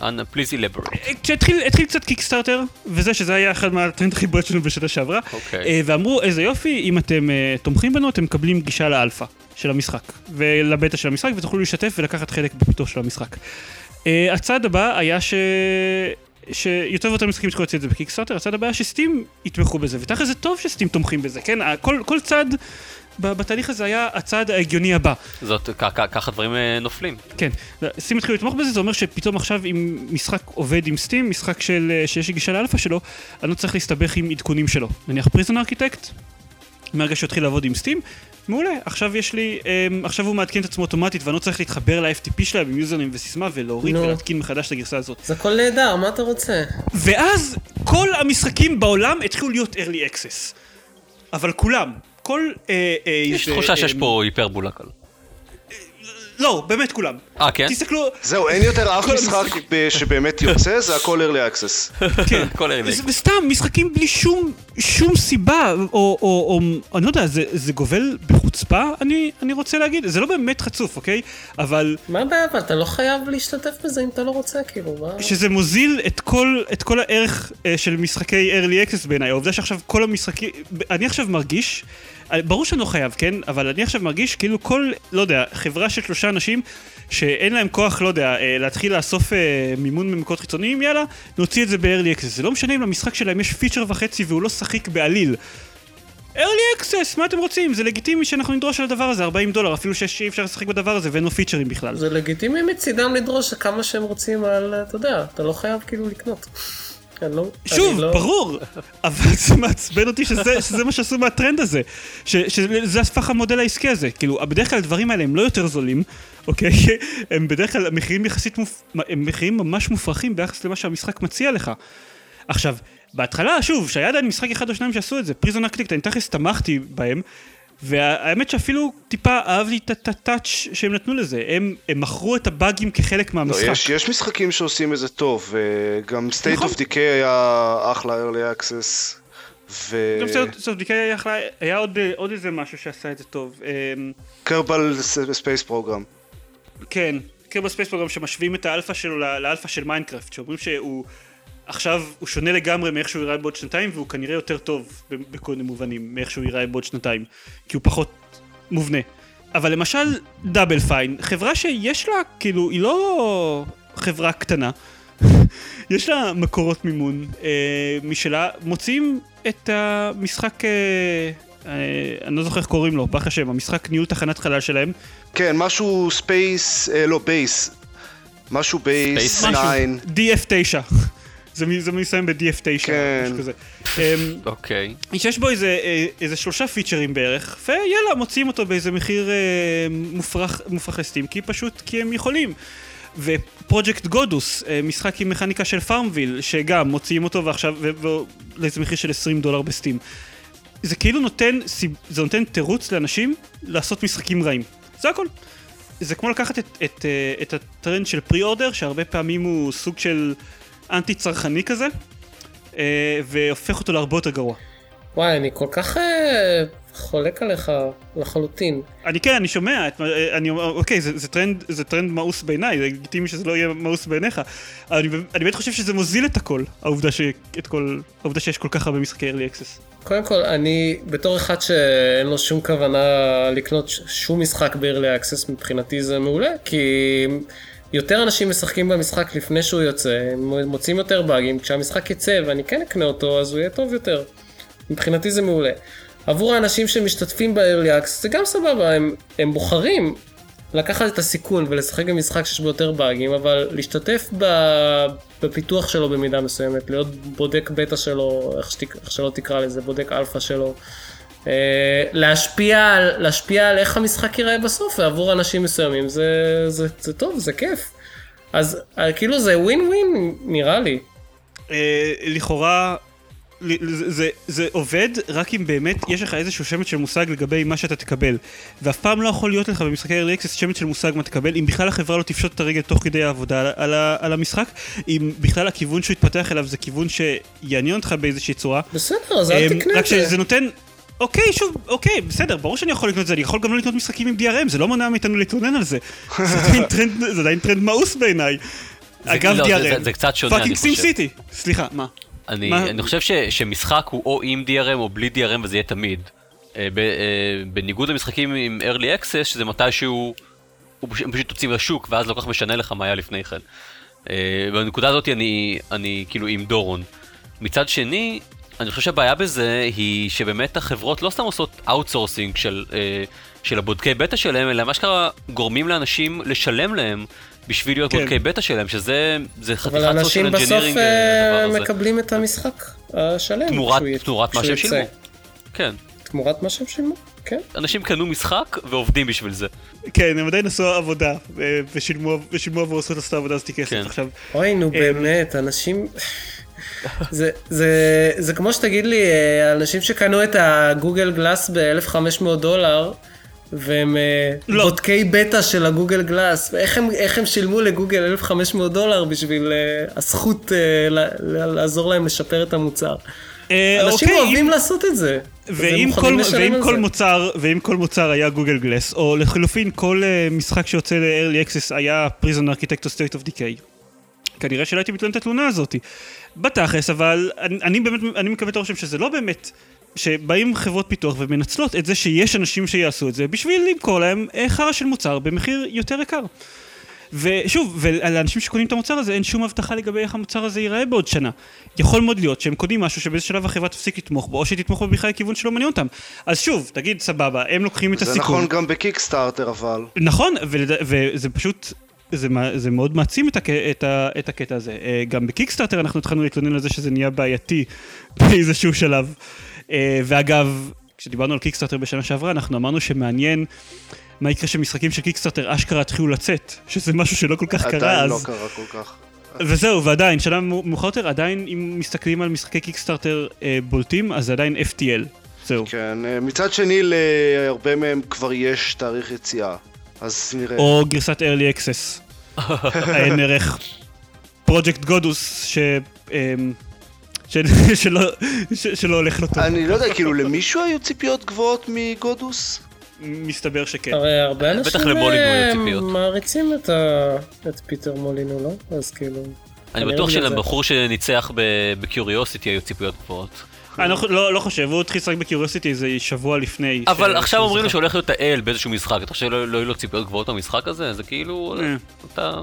אנא, please elaborate. כשהתחיל התחיל קצת Kickstarter, וזה שזה היה אחד מהטרנד הכי בולט שלנו בשנה שעברה, אוקיי. אה, ואמרו איזה יופי, אם אתם אה, תומכים בנו, אתם מקבלים גישה לאלפא של המשחק, ולבטא של המשחק, ותוכלו להשתתף ולקחת חלק בפיתוח של המשחק. אה, הצעד הבא היה ש... שיותר ויותר משחקים יצטרכו להוציא את זה ב Kickstarter, הצעד הבא היה ש Steam יתמכו בזה, ותכף זה טוב ש Steam תומכים בזה, כן? כל, כל צעד ב- בתהליך הזה היה הצעד ההגיוני הבא. זאת, ככה דברים אה, נופלים. כן, Steam התחילו לתמוך בזה, זה אומר שפתאום עכשיו אם משחק עובד עם Steam, משחק של, אה, שיש לי גישה לאלפא שלו, אני לא צריך להסתבך עם עדכונים שלו. נניח Prison Architect, מהרגע שהוא התחיל לעבוד עם Steam, מעולה, עכשיו יש לי, אמ, עכשיו הוא מעדכן את עצמו אוטומטית ואני לא צריך להתחבר ל-FTP שלהם עם יוזרים וסיסמה ולהוריד נו. ולהתקין מחדש את הגרסה הזאת. זה הכל נהדר, מה אתה רוצה? ואז כל המשחקים בעולם התחילו להיות early access. אבל כולם. כל... אה, אה, יש תחושה שיש אה, פה היפרבולה כאן. לא, באמת כולם. אה, כן? תסתכלו, זהו, אין יותר אף משחק שבאמת יוצא, זה הכל early access. כן. כל אלה. ו- וסתם, משחקים בלי שום, שום סיבה, או, או, או, אני לא יודע, זה, זה גובל בחוצפה, אני, אני רוצה להגיד, זה לא באמת חצוף, אוקיי? אבל מה הבעיה? אבל אתה לא חייב להשתתף בזה אם אתה לא רוצה, כאילו, מה? שזה מוזיל את כל, את כל הערך אה, של משחקי early access בעיניי, העובדה שעכשיו כל המשחקים, אני עכשיו מרגיש, ברור שאני לא חייב, כן? אבל אני עכשיו מרגיש כאילו כל, לא יודע, חברה של שלושה אנשים שאין להם כוח, לא יודע, אה, להתחיל לאסוף אה, מימון ממקורות חיצוניים, יאללה, נוציא את זה ב-early access. זה לא משנה אם למשחק שלהם יש פיצ'ר וחצי והוא לא שחיק בעליל. early access, מה אתם רוצים? זה לגיטימי שאנחנו נדרוש על הדבר הזה 40 דולר, אפילו שאי אפשר לשחק בדבר הזה ואין לו פיצ'רים בכלל. זה לגיטימי מצידם לדרוש כמה שהם רוצים על, אתה יודע, אתה לא חייב כאילו לקנות. אני לא, שוב, לא... ברור, אבל זה מעצבן אותי שזה, שזה מה שעשו מהטרנד הזה, ש, שזה הפך המודל העסקי הזה, כאילו, בדרך כלל הדברים האלה הם לא יותר זולים, אוקיי? (laughs) הם בדרך כלל מחירים יחסית, מופ... הם מחירים ממש מופרכים ביחס למה שהמשחק מציע לך. עכשיו, בהתחלה, שוב, שהיה עדיין משחק אחד או שניים שעשו את זה, פריזון אקטיקט, אני תכלס תמכתי בהם, והאמת שאפילו טיפה אהבתי את הטאץ' שהם נתנו לזה, הם, הם מכרו את הבאגים כחלק לא, מהמשחק. יש, יש משחקים שעושים את זה טוב, וגם State נכון. of Decay היה אחלה early access. ו... גם of Decay היה, אחלה- היה עוד, עוד איזה משהו שעשה את זה טוב. Kerbal Space Program. כן, Kerbal Space Program שמשווים את האלפא שלו לאלפא של Minecraft, שאומרים שהוא עכשיו, הוא שונה לגמרי מאיך שהוא ייראה בעוד שנתיים, והוא כנראה יותר טוב בכל מיני מובנים מאיך שהוא ייראה בעוד שנתיים, כי הוא פחות מובנה. אבל למשל Double Fine, חברה שיש לה, כאילו, היא לא חברה קטנה, (laughs) יש לה מקורות מימון אה, משלה, מוציאים את המשחק, אה, אה, אני לא זוכר איך קוראים לו, ברוך השם, המשחק ניהול תחנת חלל שלהם, כן, משהו Space, אה, לא Base. משהו Base Space 9. DF9. (laughs) זה מ- זה מסיים ב-DF9, כן. משהו כזה. אמ, אוקיי. שיש בו איזה, אה, איזה שלושה פיצ'רים בערך, ויאללה, מוציאים אותו באיזה מחיר אה, מופרך, מופרך ל Steam, כי פשוט, כי הם יכולים. ו Project Godus, אה, משחק עם מכניקה של FarmVille, שגם מוציאים אותו ועכשיו, לאיזה מחיר של 20 דולר ב Steam. זה כאילו נותן, זה נותן תירוץ לאנשים לעשות משחקים רעים. זה הכל. זה כמו לקחת את, את, את הטרנד של pre-order, שהרבה פעמים הוא סוג של אנטי צרכני כזה, אה, והופך אותו להרבה יותר גרוע. וואי, אני כל כך אה, חולק עליך לחלוטין. אני כן, אני שומע, את, מה- אני אומר, אוקיי, זה, זה, טרנד, זה טרנד מאוס בעיניי, זה לגיטימי שזה לא יהיה מאוס בעיניך, אני, אני באמת חושב שזה מוזיל את הכל, העובדה, ש, את כל, העובדה שיש כל כך הרבה משחקי early access. קודם כל, אני בתור אחד שאין לו שום כוונה לקנות שום משחק ב-early access, מבחינתי זה מעולה, כי יותר אנשים משחקים במשחק לפני שהוא יוצא, הם מוצאים יותר באגים, כשהמשחק יצא ואני כן אקנה אותו, אז הוא יהיה טוב יותר. מבחינתי זה מעולה. עבור האנשים שמשתתפים ב-early access זה גם סבבה, הם, הם בוחרים לקחת את הסיכון ולשחק במשחק שיש בו יותר באגים, אבל להשתתף. בפיתוח שלו במידה מסוימת, להיות בודק בטא שלו, איך, שתק... איך שלא תקרא לזה, בודק אלפא שלו, להשפיע, על... להשפיע על איך המשחק ייראה בסוף, ועבור אנשים מסוימים זה, זה, זה טוב, זה כיף. אז אה, כאילו זה ווין ווין נראה לי. אה, לכאורה, זה, זה, זה עובד רק אם באמת יש לך איזשהו שמץ של מושג לגבי מה שאתה תקבל. ואף פעם לא יכול להיות לך במשחקי early access שמץ של מושג מה תקבל, אם בכלל החברה לא תפשוט את הרגל תוך כדי העבודה על, על, על המשחק, אם בכלל הכיוון שהוא יתפתח אליו זה כיוון שיעניין אותך באיזושהי צורה. בסדר, אז אל אמ, תקנה רק את זה. שזה נותן... אוקיי, שוב, אוקיי, בסדר, ברור שאני יכול לקנות את זה, אני יכול גם לא לקנות משחקים עם DRM, זה לא מונע מאיתנו להתלונן על זה. (laughs) זה עדיין טרנד, זה עדיין טרנד מאוס בעיניי. זה- אגב לא, זה- DRM. זה- זה קצת שונה, אני fucking Sim חושב. City. סליחה, מה? אני, מה- אני חושב ש, שמשחק הוא או עם DRM או בלי DRM וזה יהיה תמיד. אה, ב, אה, בניגוד למשחקים עם early access שזה מתישהו הוא פשוט, פשוט יוצאים לשוק, ואז לא כל כך משנה לך מה היה לפני כן. אה, בנקודה הזאת אני, אני כאילו עם דורון. מצד שני, אני חושב שהבעיה בזה היא שבאמת החברות לא סתם עושות outsourcing של, אה, של הבודקי בטא שלהם, אלא מה שקרה גורמים לאנשים לשלם להם בשביל להיות כן. בודקי בטא שלהם, שזה זה חתיכת אבל social אנשים בסוף engineering אה, הזה. מקבלים את המשחק השלם. תמורת, כשהוא י- תמורת מה כשהוא שהם. שילמו. כן. תמורת מה שהם שילמו, כן. אנשים קנו משחק ועובדים בשביל זה. כן, הם עדיין עשו עבודה, ושילמו ושילמו עבור לעשות את העבודה הזאת כסף. כן. עכשיו, אוי, נו באמת, אנשים... זה, זה, זה כמו שתגיד לי, אה, אנשים שקנו את ה Google Glass ב-1500 דולר, והם אה, לא. בודקי בטא של הגוגל גלאס, איך הם, הם שילמו לגוגל 1500 דולר בשביל אה, הזכות ל- ל- לעזור להם לשפר את המוצר. אנשים אוקיי, אוהבים אם- לעשות את זה. ואם כל, ואם כל זה. מוצר, ואם כל מוצר היה גוגל גלס, או לחלופין כל uh, משחק שיוצא ל-early access היה פריזון ארכיטקט או state of decay, כנראה שלא הייתי מתלונן את התלונה הזאת. בתכלס, אבל אני, אני באמת, אני מקבל את הרושם שזה לא באמת, שבאים חברות פיתוח ומנצלות את זה שיש אנשים שיעשו את זה בשביל למכור להם אה, חרא של מוצר במחיר יותר יקר. ושוב, ולאנשים שקונים את המוצר הזה אין שום הבטחה לגבי איך המוצר הזה ייראה בעוד שנה. יכול מאוד להיות שהם קונים משהו שבאיזה שלב החברה תפסיק לתמוך בו, או שתתמוך בו בכלל לכיוון שלא מעניין אותם. אז שוב, תגיד סבבה, הם לוקחים את זה הסיכון. נכון גם בקיקסטארטר אבל. נכון. וזה פשוט, זה, מה- זה מאוד מעצים את, הק... את, ה... את הקטע הזה. אה, גם בקיקסטארטר אנחנו התחלנו להתלונן על זה שזה נהיה בעייתי (laughs) באיזשהו שלב. אה, ואגב, כשדיברנו על קיקסטארטר בשנה שעברה, אנחנו אמרנו שמעניין מה יקרה שמשחקים של קיקסטארטר אשכרה יתחילו לצאת, שזה משהו שלא כל כך קרה עדיין אז. לא קרה כל כך. וזהו, ועדיין, שנה מאוחר יותר, עדיין אם מסתכלים על משחקי קיקסטארטר אה, בולטים, אז זה עדיין FTL. זהו. כן, אה, מצד שני להרבה מהם כבר יש תאריך יציאה. אז נראה. או גרסת early access. (laughs) עיין ערך פרויקט גודוס, ש... אמ, (laughs) שלא ש- שלא הולך לו טוב. אני לא יודע, כאילו למישהו היו ציפיות גבוהות מגודוס? מסתבר שכן. הרי הרבה בטח אנשים אה. מעריצים את ה- את פיטר מולינו, לא? אז כאילו... אני בטוח. שלבחור שניצח בקיוריוסיטי היו ציפיות גבוהות. אני לא- לא לא חושב, הוא התחיל לשחק בקיוריוסיטי איזה שבוע לפני. אבל ש- עכשיו אומרים לו. שהולך להיות האל באיזשהו משחק, אתה חושב שלא לא יהיו לו ציפיות גבוהות במשחק הזה? זה כאילו, אה. אתה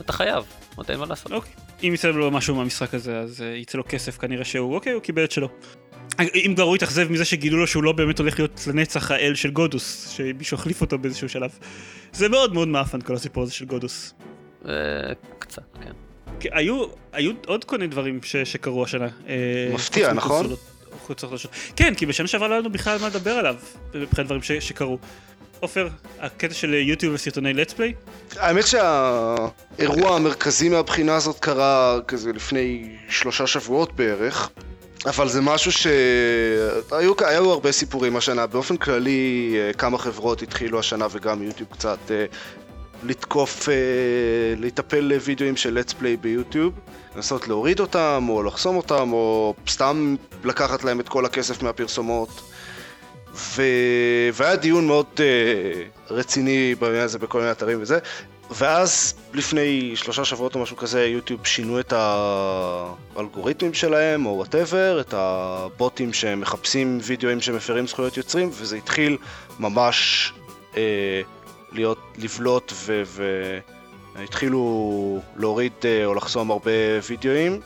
אתה חייב, אתה אין מה לעשות. אוקיי. אם יצא לו משהו מהמשחק הזה, אז אה, יצא לו כסף, כנראה שהוא, אוקיי, הוא קיבל את שלו. אם כבר הוא התאכזב מזה שגילו לו שהוא לא באמת הולך להיות לנצח האל של גודוס, שמישהו החליף אותו באיזשהו שלב. זה מאוד מאוד מאפן כל הסיפור הזה של גודוס. אה, קצת, כן. היו, היו עוד כל מיני דברים ש, שקרו השנה. אה, מפתיע, חוץ נכון? מקונסולות- חוץ מקונסולות. כן, כי בשנה שעברה לא היה לנו בכלל מה לדבר עליו, מבחינת דברים ש, שקרו. עופר, הקטע של יוטיוב וסרטוני let's play, האמת שהאירוע המרכזי מהבחינה הזאת קרה כזה לפני שלושה שבועות בערך. אבל זה משהו שהיו היו הרבה סיפורים השנה. באופן כללי, אה, כמה חברות התחילו השנה וגם יוטיוב קצת אה, לתקוף, אה, להיטפל לוידאוים של let's play ביוטיוב. לנסות להוריד אותם, או לחסום אותם, או סתם לקחת להם את כל הכסף מהפרסומות. ו... והיה דיון מאוד uh, רציני בעניין הזה בכל מיני אתרים וזה. ואז לפני שלושה שבועות או משהו כזה, יוטיוב שינו את האלגוריתמים שלהם, או וואטאבר, את הבוטים שמחפשים וידאוים שמפרים זכויות יוצרים, וזה התחיל ממש אה, להיות, לבלוט, ו... ו... התחילו להוריד אה, או לחסום הרבה וידאוים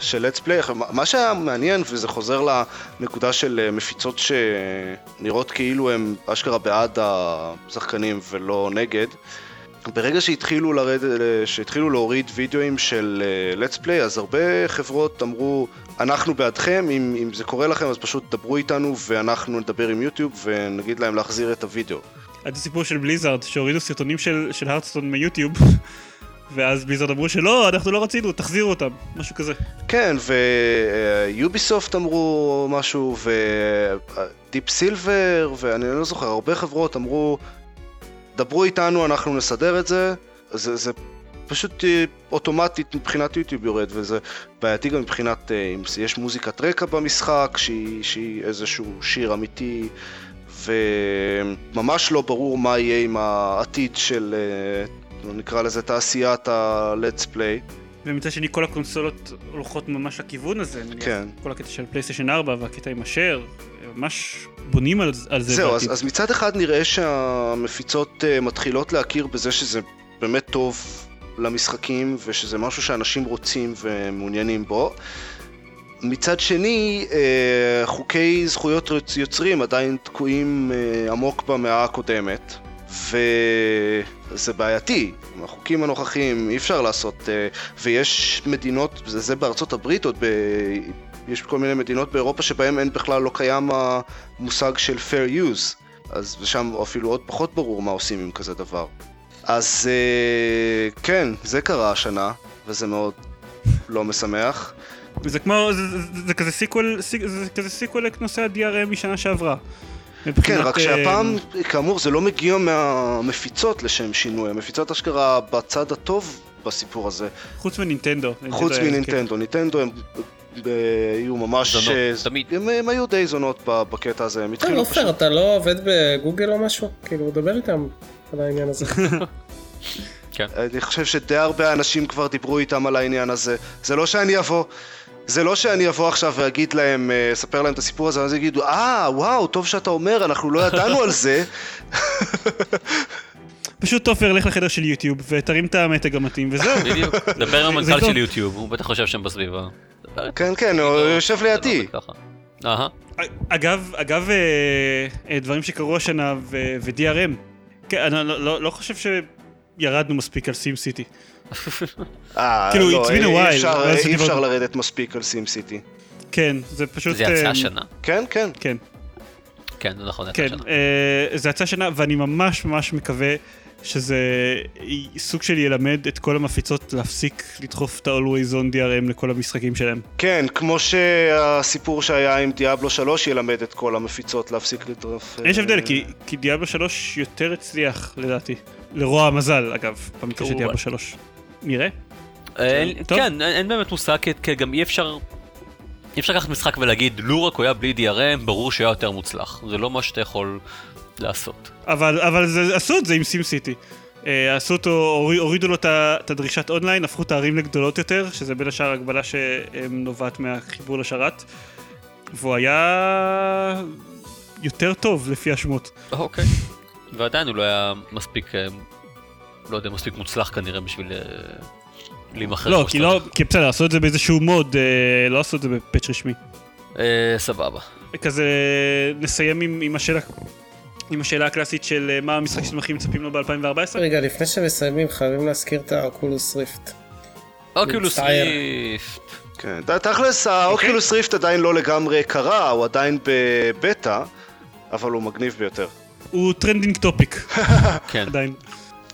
של let's play. מה שהיה מעניין, וזה חוזר לנקודה של אה, מפיצות שנראות כאילו הם אשכרה בעד השחקנים ולא נגד, ברגע שהתחילו, לרד... שהתחילו להוריד וידאוים של אה, let's play, אז הרבה חברות אמרו, אנחנו בעדכם, אם, אם זה קורה לכם אז פשוט דברו איתנו ואנחנו נדבר עם יוטיוב ונגיד להם להחזיר את הוידאו. עד הסיפור של בליזארד, שהורידו סרטונים של, של הרדסטון מיוטיוב, (laughs) ואז בליזארד אמרו שלא, אנחנו לא רצינו, תחזירו אותם, משהו כזה. כן, ויוביסופט אמרו משהו, ודיפ סילבר, ואני לא זוכר, הרבה חברות אמרו, דברו איתנו, אנחנו נסדר את זה. זה, זה פשוט אה, אוטומטית מבחינת יוטיוב יורד, וזה בעייתי גם מבחינת אה, אם יש מוזיקת רקע במשחק, שהיא, שהיא איזשהו שיר אמיתי, וממש לא ברור מה יהיה עם העתיד של, אה, נקרא לזה תעשיית ה-let's play. ומצד שני כל הקונסולות הולכות ממש לכיוון הזה. כן. כל הקטע של פלייסטיישן 4 והקטע עם השאר, ממש בונים על, על זה. זהו. אז, אז מצד אחד נראה שהמפיצות uh, מתחילות להכיר בזה שזה באמת טוב למשחקים ושזה משהו שאנשים רוצים ומעוניינים בו. מצד שני, uh, חוקי זכויות יוצרים עדיין תקועים uh, עמוק במאה הקודמת, וזה בעייתי. עם החוקים הנוכחיים אי אפשר לעשות, אה, ויש מדינות, זה, בארצות הברית עוד ב... יש כל מיני מדינות באירופה שבהן אין בכלל לא קיים המושג של fair use, אז שם אפילו עוד פחות ברור מה עושים עם כזה דבר. אז אה, כן, זה קרה השנה, וזה מאוד לא משמח. זה כמו, זה, זה, זה כזה סיקוול, סיק- זה כזה sequel לנושא ה-DRM משנה שעברה. כן, רק אה, שהפעם, כאמור, זה לא מגיע מהמפיצות לשם שינוי, המפיצות אשכרה בצד הטוב בסיפור הזה, חוץ מנינטנדו. חוץ מנינטנדו. נינטנדו הם אה, היו ממש... זונות, אה, תמיד. הם, היו די זונות בקטע הזה, הם כן, התחילו עופר, אתה לא עובד בגוגל או משהו? כאילו, דבר איתם על העניין הזה. (laughs) אני חושב שדי הרבה אנשים כבר דיברו איתם על העניין הזה. זה לא שאני אבוא, זה לא שאני אבוא עכשיו ואגיד להם, אה, אספר להם את הסיפור הזה, ואז יגידו, אה, וואו, טוב שאתה אומר, אנחנו לא ידענו על זה. (laughs) פשוט תופר, לך לחדר של יוטיוב ותרים את המתג המתאים וזהו. (laughs) בדיוק. דבר עם (laughs) המנכ"ל. של יוטיוב, הוא בטח חושב שם בסביבה. כן, כן, הוא יושב זה לא לידי. אגב, אגב, אה, אה, דברים שקרו השנה ו-DRM. כן, אני לא- לא לא חושב שירדנו מספיק על סים סיטי. אה, כאילו, לא, it's been a אי while, אפשר- ואז אי. אפשר לרדת מספיק על סים סיטי. כן, זה פשוט... זה יצא אה, השנה. כן, כן. כן, כן, זה נכון, זה יצא כן. השנה. אה, זה יצא השנה, ואני ממש ממש מקווה שזה סוג של ילמד את כל המפיצות להפסיק לדחוף את ה-Always on DRM לכל המשחקים שלהם. כן, כמו שהסיפור שהיה עם דיאבלו 3 ילמד את כל המפיצות להפסיק לדרוף. יש הבדל, כי, כי דיאבלו 3 יותר הצליח, לדעתי. לרוע המזל, אגב, במקרה של דיאבלו 3. נראה. אין- טוב. כן, אין- אין באמת מושג, כי- גם אי אפשר... אי אפשר לקחת משחק ולהגיד, לו רק הוא היה בלי DRM, ברור שהוא היה יותר מוצלח. זה לא מה שאתה יכול לעשות. אבל, אבל זה, עשו את זה עם סים סיטי. אה, עשו אותו, הוריד- הורידו לו את הדרישת אונליין, הפכו את הערים לגדולות יותר, שזה בין השאר הגבלה שנובעת מהחיבור לשרת. והוא היה יותר טוב לפי השמות. אוקיי. ועדיין הוא לא היה מספיק, אה, לא יודע, מספיק מוצלח כנראה בשביל אה, להימכר. לא, כי לא. כי בסדר, עשו את זה באיזשהו mod, אה, לא עשו את זה ב patch רשמי. אה, סבבה. כזה נסיים עם, השאלה. עם השאלה הקלאסית של מה המשחק שאתם הכי מצפים לו ב-2014? רגע, לפני שמסיימים, חייבים להזכיר את ה Oculus Rift. Oculus. Rift. כן, תכלס, ה Oculus Rift עדיין לא לגמרי קרה, הוא עדיין בבטא, אבל הוא מגניב ביותר. הוא trending topic, (laughs) כן, עדיין.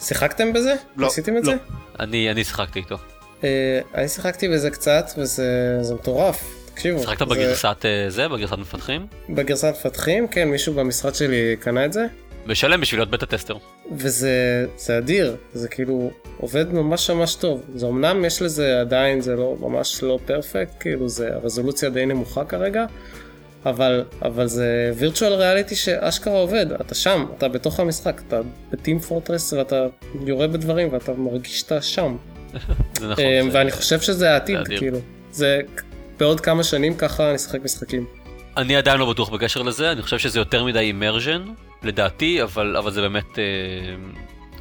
שיחקתם בזה? לא, עשיתם את לא. זה? אני אני שיחקתי איתו. אה, אני שיחקתי בזה קצת, וזה זה מטורף. תקשיבו. שיחקת זה- בגרסת אה, זה? בגרסת מפתחים? בגרסת מפתחים, כן, מישהו במשרד שלי קנה את זה. משלם בשביל להיות בטה טסטר. וזה זה אדיר, זה כאילו עובד ממש ממש טוב. זה אמנם יש לזה עדיין, זה לא ממש לא פרפקט, כאילו זה הרזולוציה די נמוכה כרגע, אבל, אבל זה וירטואל ריאליטי שאשכרה עובד, אתה שם, אתה בתוך המשחק, אתה בטים פורטרס ואתה יורה בדברים ואתה מרגיש שאתה שם. (laughs) זה נכון. זה- ואני חושב שזה העתיד, זה. כאילו. זה בעוד כמה שנים ככה נשחק משחקים. אני עדיין לא בטוח בקשר לזה, אני חושב שזה יותר מדי אימרז'ן, לדעתי, אבל, אבל זה באמת, אה,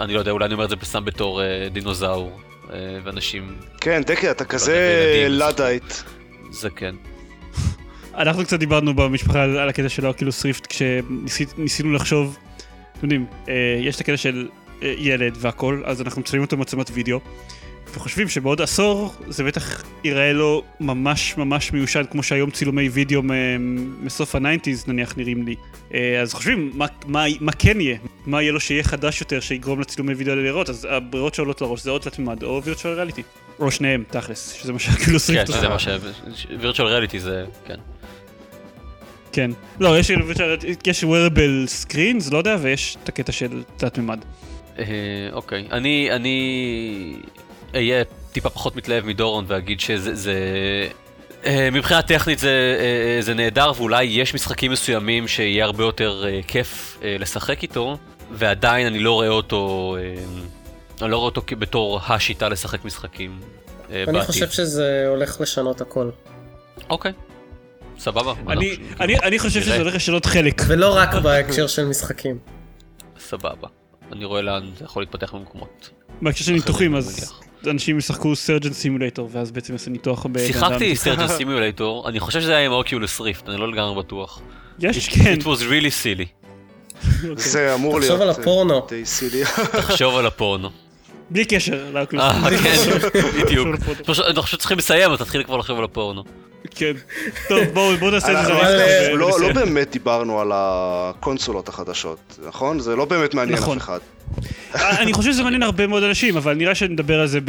אני לא יודע, אולי אני אומר את זה סתם בתור אה, דינוזאור, אה, ואנשים, כן, דקה, אתה כזה. לדייט. זה כן. אנחנו קצת דיברנו במשפחה על, על הקטע של ה Oculus Rift כשניסינו לחשוב, אתם יודעים, אה, יש את הקטע של אה, ילד והכל, אז אנחנו מצלמים אותו במצלמת וידאו, וחושבים שבעוד עשור זה בטח ייראה לו ממש ממש מיושן, כמו שהיום צילומי וידאו מסוף ה nineties נניח נראים לי. אה, אז חושבים, מה, מה, מה כן יהיה? מה יהיה לו שיהיה חדש יותר, שיגרום לצילומי וידאו האלה לראות? אז הברירות שעולות לראש זה או תלת מימד או virtual reality. או שניהם, תכלס, שזה מה שהאוקילוס כן, ריפט שזה עושה. מה ש... וירטואל ריאליטי זה, כן. כן. לא, יש, יש wearable screens, לא יודע, ויש את הקטע של תלת מימד. אה, אוקיי, אני, אני אהיה טיפה פחות מתלהב מדורון ואגיד שזה... זה... אה, מבחינה טכנית זה, אה, זה נהדר ואולי יש משחקים מסוימים שיהיה הרבה יותר כיף לשחק איתו ועדיין אני לא רואה אותו, אני לא רואה אותו בתור השיטה לשחק משחקים. אני בעתיד. חושב שזה הולך לשנות הכל. אוקיי. סבבה. אני- אני אני חושב שזה נראה. הולך לשנות חלק. ולא רק בהקשר של משחקים. סבבה. אני רואה לאן זה יכול להתפתח במקומות. בהקשר של ניתוחים, אני אז מניח. אנשים ישחקו סרג'ן סימולטור, ואז בעצם יעשו ניתוח אדם. שיחקתי סרטן סימולטור, אני חושב שזה היה עם אוקיולוס ריפט, אני לא לגמרי בטוח. יש, כן. It was really silly. אוקיי. זה אמור להיות... תחשוב על אה, הפורנו. (laughs) תחשוב על הפורנו. בלי קשר לאקלוס. אה, כן, (laughs) בדיוק. אנחנו פשוט צריכים לסיים, אז תתחיל כבר לחשוב על הפורנו. כן. טוב, בואו בואו נעשה את זה. אבל, אה, לא לא. באמת דיברנו על הקונסולות החדשות, נכון? זה לא באמת מעניין נכון. אף אחד. אני חושב שזה מעניין הרבה מאוד אנשים, אבל נראה שנדבר על זה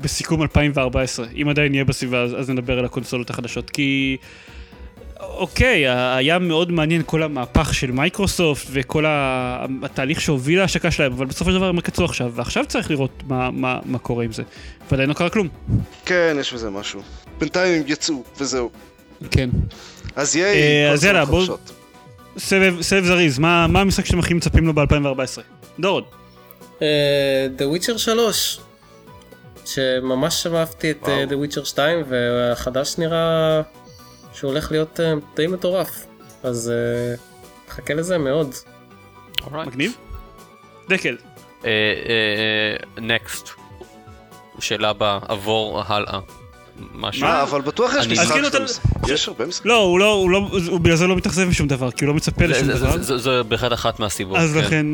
בסיכום 2014. אם עדיין נהיה בסביבה, אז נדבר על הקונסולות החדשות. כי... אוקיי, היה מאוד מעניין כל המהפך של מייקרוסופט וכל התהליך שהוביל להשקה שלהם, אבל בסופו של דבר הם קצו עכשיו, ועכשיו צריך לראות מה, מה, מה קורה עם זה. ועדיין לא קרה כלום. כן, יש בזה משהו. בינתיים הם יצאו, וזהו. כן. אז אה, יהיה אז יאללה, בואו-. סבב, סבב זריז, מה, מה המשחק שאתם הכי מצפים לו ב-2014? דורון. אה, The Witcher 3, שממש אהבתי את אה, וואו. The Witcher 2, והחדש נראה שהוא הולך להיות אה, די מטורף. אז אה, מחכה לזה מאוד. מגניב? דקל. נקסט. שאלה הבאה, עבור הלאה. משהו. מה, אבל בטוח יש משחק שאתה מס- יש הרבה משחקים. לא, הוא לא, הוא לא, הוא בגלל זה לא מתאכזב משום דבר, כי הוא לא מצפה לשום דבר. זה- בהחלט אחת מהסיבות. אז כן. לכן,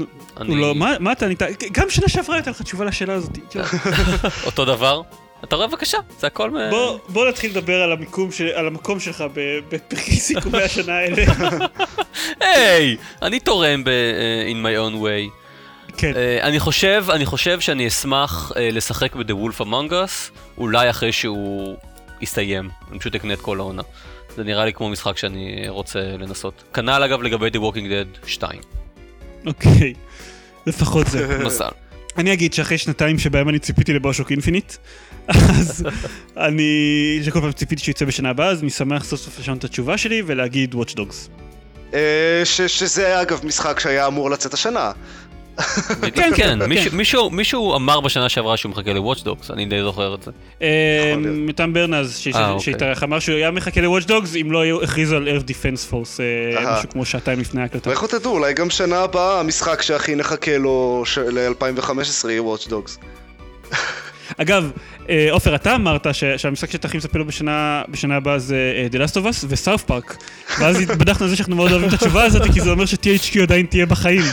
הוא לא, מה, מה אתה ענית? גם שנה שעברה הייתה לך תשובה לשאלה הזאת. (laughs) אותו דבר? אתה רואה בבקשה, זה הכל מ... בוא, בוא נתחיל לדבר על המיקום, של, על המקום שלך ב- בפרקי סיכומי השנה האלה. (laughs) היי! אני תורם ב- אה, in my own way. כן, אה, אני חושב, אני חושב שאני אשמח אה, לשחק ב-The Wolf Among Us, אולי אחרי שהוא יסתיים. אני פשוט אקנה את כל העונה. זה נראה לי כמו משחק שאני רוצה לנסות. כנ"ל אגב לגבי The Walking Dead 2. אוקיי. לפחות זה. (laughs) מזל. אני אגיד שאחרי שנתיים שבהם אני ציפיתי לבושוק אינפיניט, אז (laughs) אני, שכל פעם ציפיתי שיצא בשנה הבאה, אז אני שמח סוף סוף לשנות את התשובה שלי ולהגיד Watch Dogs. אה, ש- שזה אגב משחק שהיה אמור לצאת השנה. כן, כן, מישהו- מישהו- אמר בשנה שעברה שהוא מחכה ל-Watch Dogs, אני די זוכר את זה. אה. מתם ברנז, ש- אה, אוקיי. שהתארח, אמר שהוא היה מחכה ל-Watch Dogs אם לא היו- הכריזו על Force, אה, אהה. משהו כמו שעתיים לפני ההקלטה. ואיך תדעו, אולי גם שנה הבאה המשחק שהכי נחכה לו ל-2015 יהיה Watch Dogs. אגב, אה, עופר, אתה אמרת ש- שהמשחק שאתה הכי מצפה לו בשנה בשנה הבאה זה אה, The Last of Us וסאוף פארק. ואז התבדחנו על זה שאנחנו מאוד אוהבים את התשובה הזאת, כי זה אומר ש-THQ עדיין תהיה בחיים. (laughs)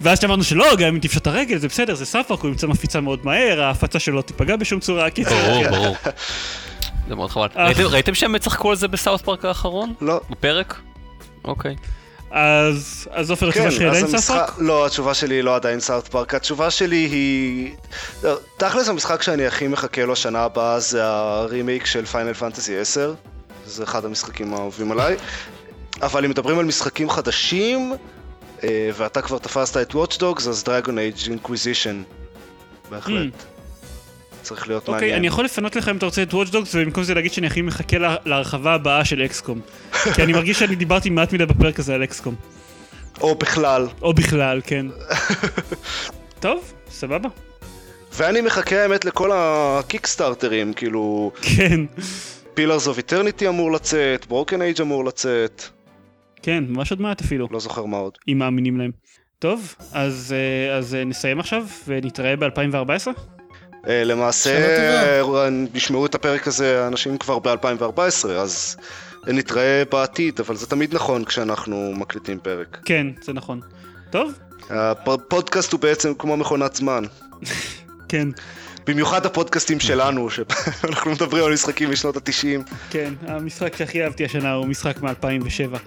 ואז אמרנו שלא, גם אם תפשוט הרגל, זה בסדר, זה סאוף פארק, הוא ימצא מפיצה מאוד מהר, ההפצה שלו לא תיפגע בשום צורה, קיצור. ברור, ברור. (laughs) זה מאוד חבל. אה. ראיתם- ראיתם שהם צחקו על זה ב South Park האחרון? לא. בפרק? אוקיי. אז אז עופר, התשובה שלי כן, עדיין. פארק? לא, התשובה שלי היא לא עדיין South Park. התשובה שלי היא... לא, תכלס המשחק שאני הכי מחכה לו שנה הבאה זה הרימייק של Final Fantasy 10. זה אחד המשחקים האהובים עליי. אבל אם מדברים על משחקים חדשים, אה, ואתה כבר תפסת את Watch Dogs, אז Dragon Age Inquisition. בהחלט. צריך להיות אוקיי, מעניין. אני יכול לפנות לך אם אתה רוצה את Watch Dogs, ובמקום זה להגיד שאני הכי מחכה לה- להרחבה הבאה של אקסקום. (laughs) כי אני מרגיש שאני דיברתי מעט מדי בפרק הזה על אקסקום. או בכלל. או בכלל, כן. (laughs) טוב, סבבה. ואני מחכה האמת לכל הקיקסטארטרים, כאילו... כן, Pillars of Eternity אמור לצאת, Broken Age אמור לצאת, כן, ממש עוד מעט אפילו, לא זוכר מה עוד. אם מאמינים להם. טוב, אז, אה, אז אה, נסיים עכשיו ונתראה ב-2014? אה, למעשה, אה, ישמעו את הפרק הזה אנשים כבר ב-2014, אז נתראה בעתיד, אבל זה תמיד נכון כשאנחנו מקליטים פרק. כן, זה נכון. טוב, הפודקאסט הוא בעצם כמו מכונת זמן. (laughs) כן, במיוחד הפודקאסטים שלנו, שאנחנו (laughs) מדברים על משחקים משנות התשעים. כן, המשחק שהכי אהבתי השנה הוא משחק מ-2007.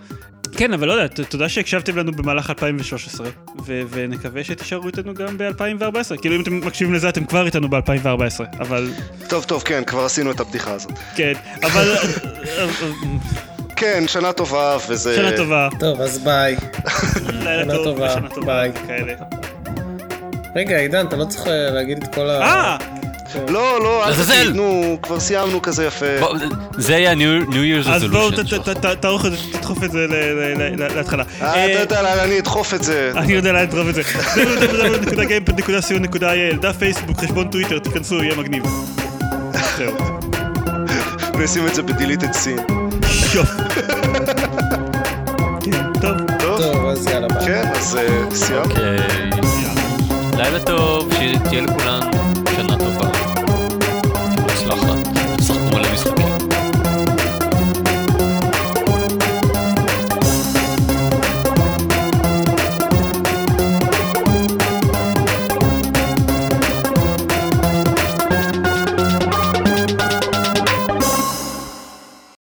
כן, אבל לא יודע, תודה שהקשבתם לנו במהלך 2013, ו- ונקווה שתישארו איתנו גם ב-2014. כאילו אם אתם מקשיבים לזה אתם כבר איתנו ב-2014, אבל טוב, טוב, כן, כבר עשינו את הבדיחה הזאת. כן, אבל... כן, שנה טובה, וזה... שנה טובה, טוב, אז ביי. לילה שנה טוב, טובה, ושנה טובה, ביי. רגע, עידן, אתה לא צריך אה, להגיד את כל ה... אה! לא, לא, אל. תגיד, נו, כבר סיימנו כזה יפה. זה יהיה New Year's אז בואו Resolution. ת- ת- תערוך את זה, תדחוף את זה להתחלה. אה, אה, אתה יודע, לאן אני אדחוף את זה. אני יודע לאן לדחוף את זה. www.gamepad.co.il, דף פייסבוק, חשבון טוויטר, תיכנסו, יהיה מגניב. זהו. ונשים את זה בדליטד סין. כן, טוב. טוב? אז יאללה. כן, אז אה, סיימנו. אוקיי. לילה טוב, שתהיה לכולן שנה טובה. الله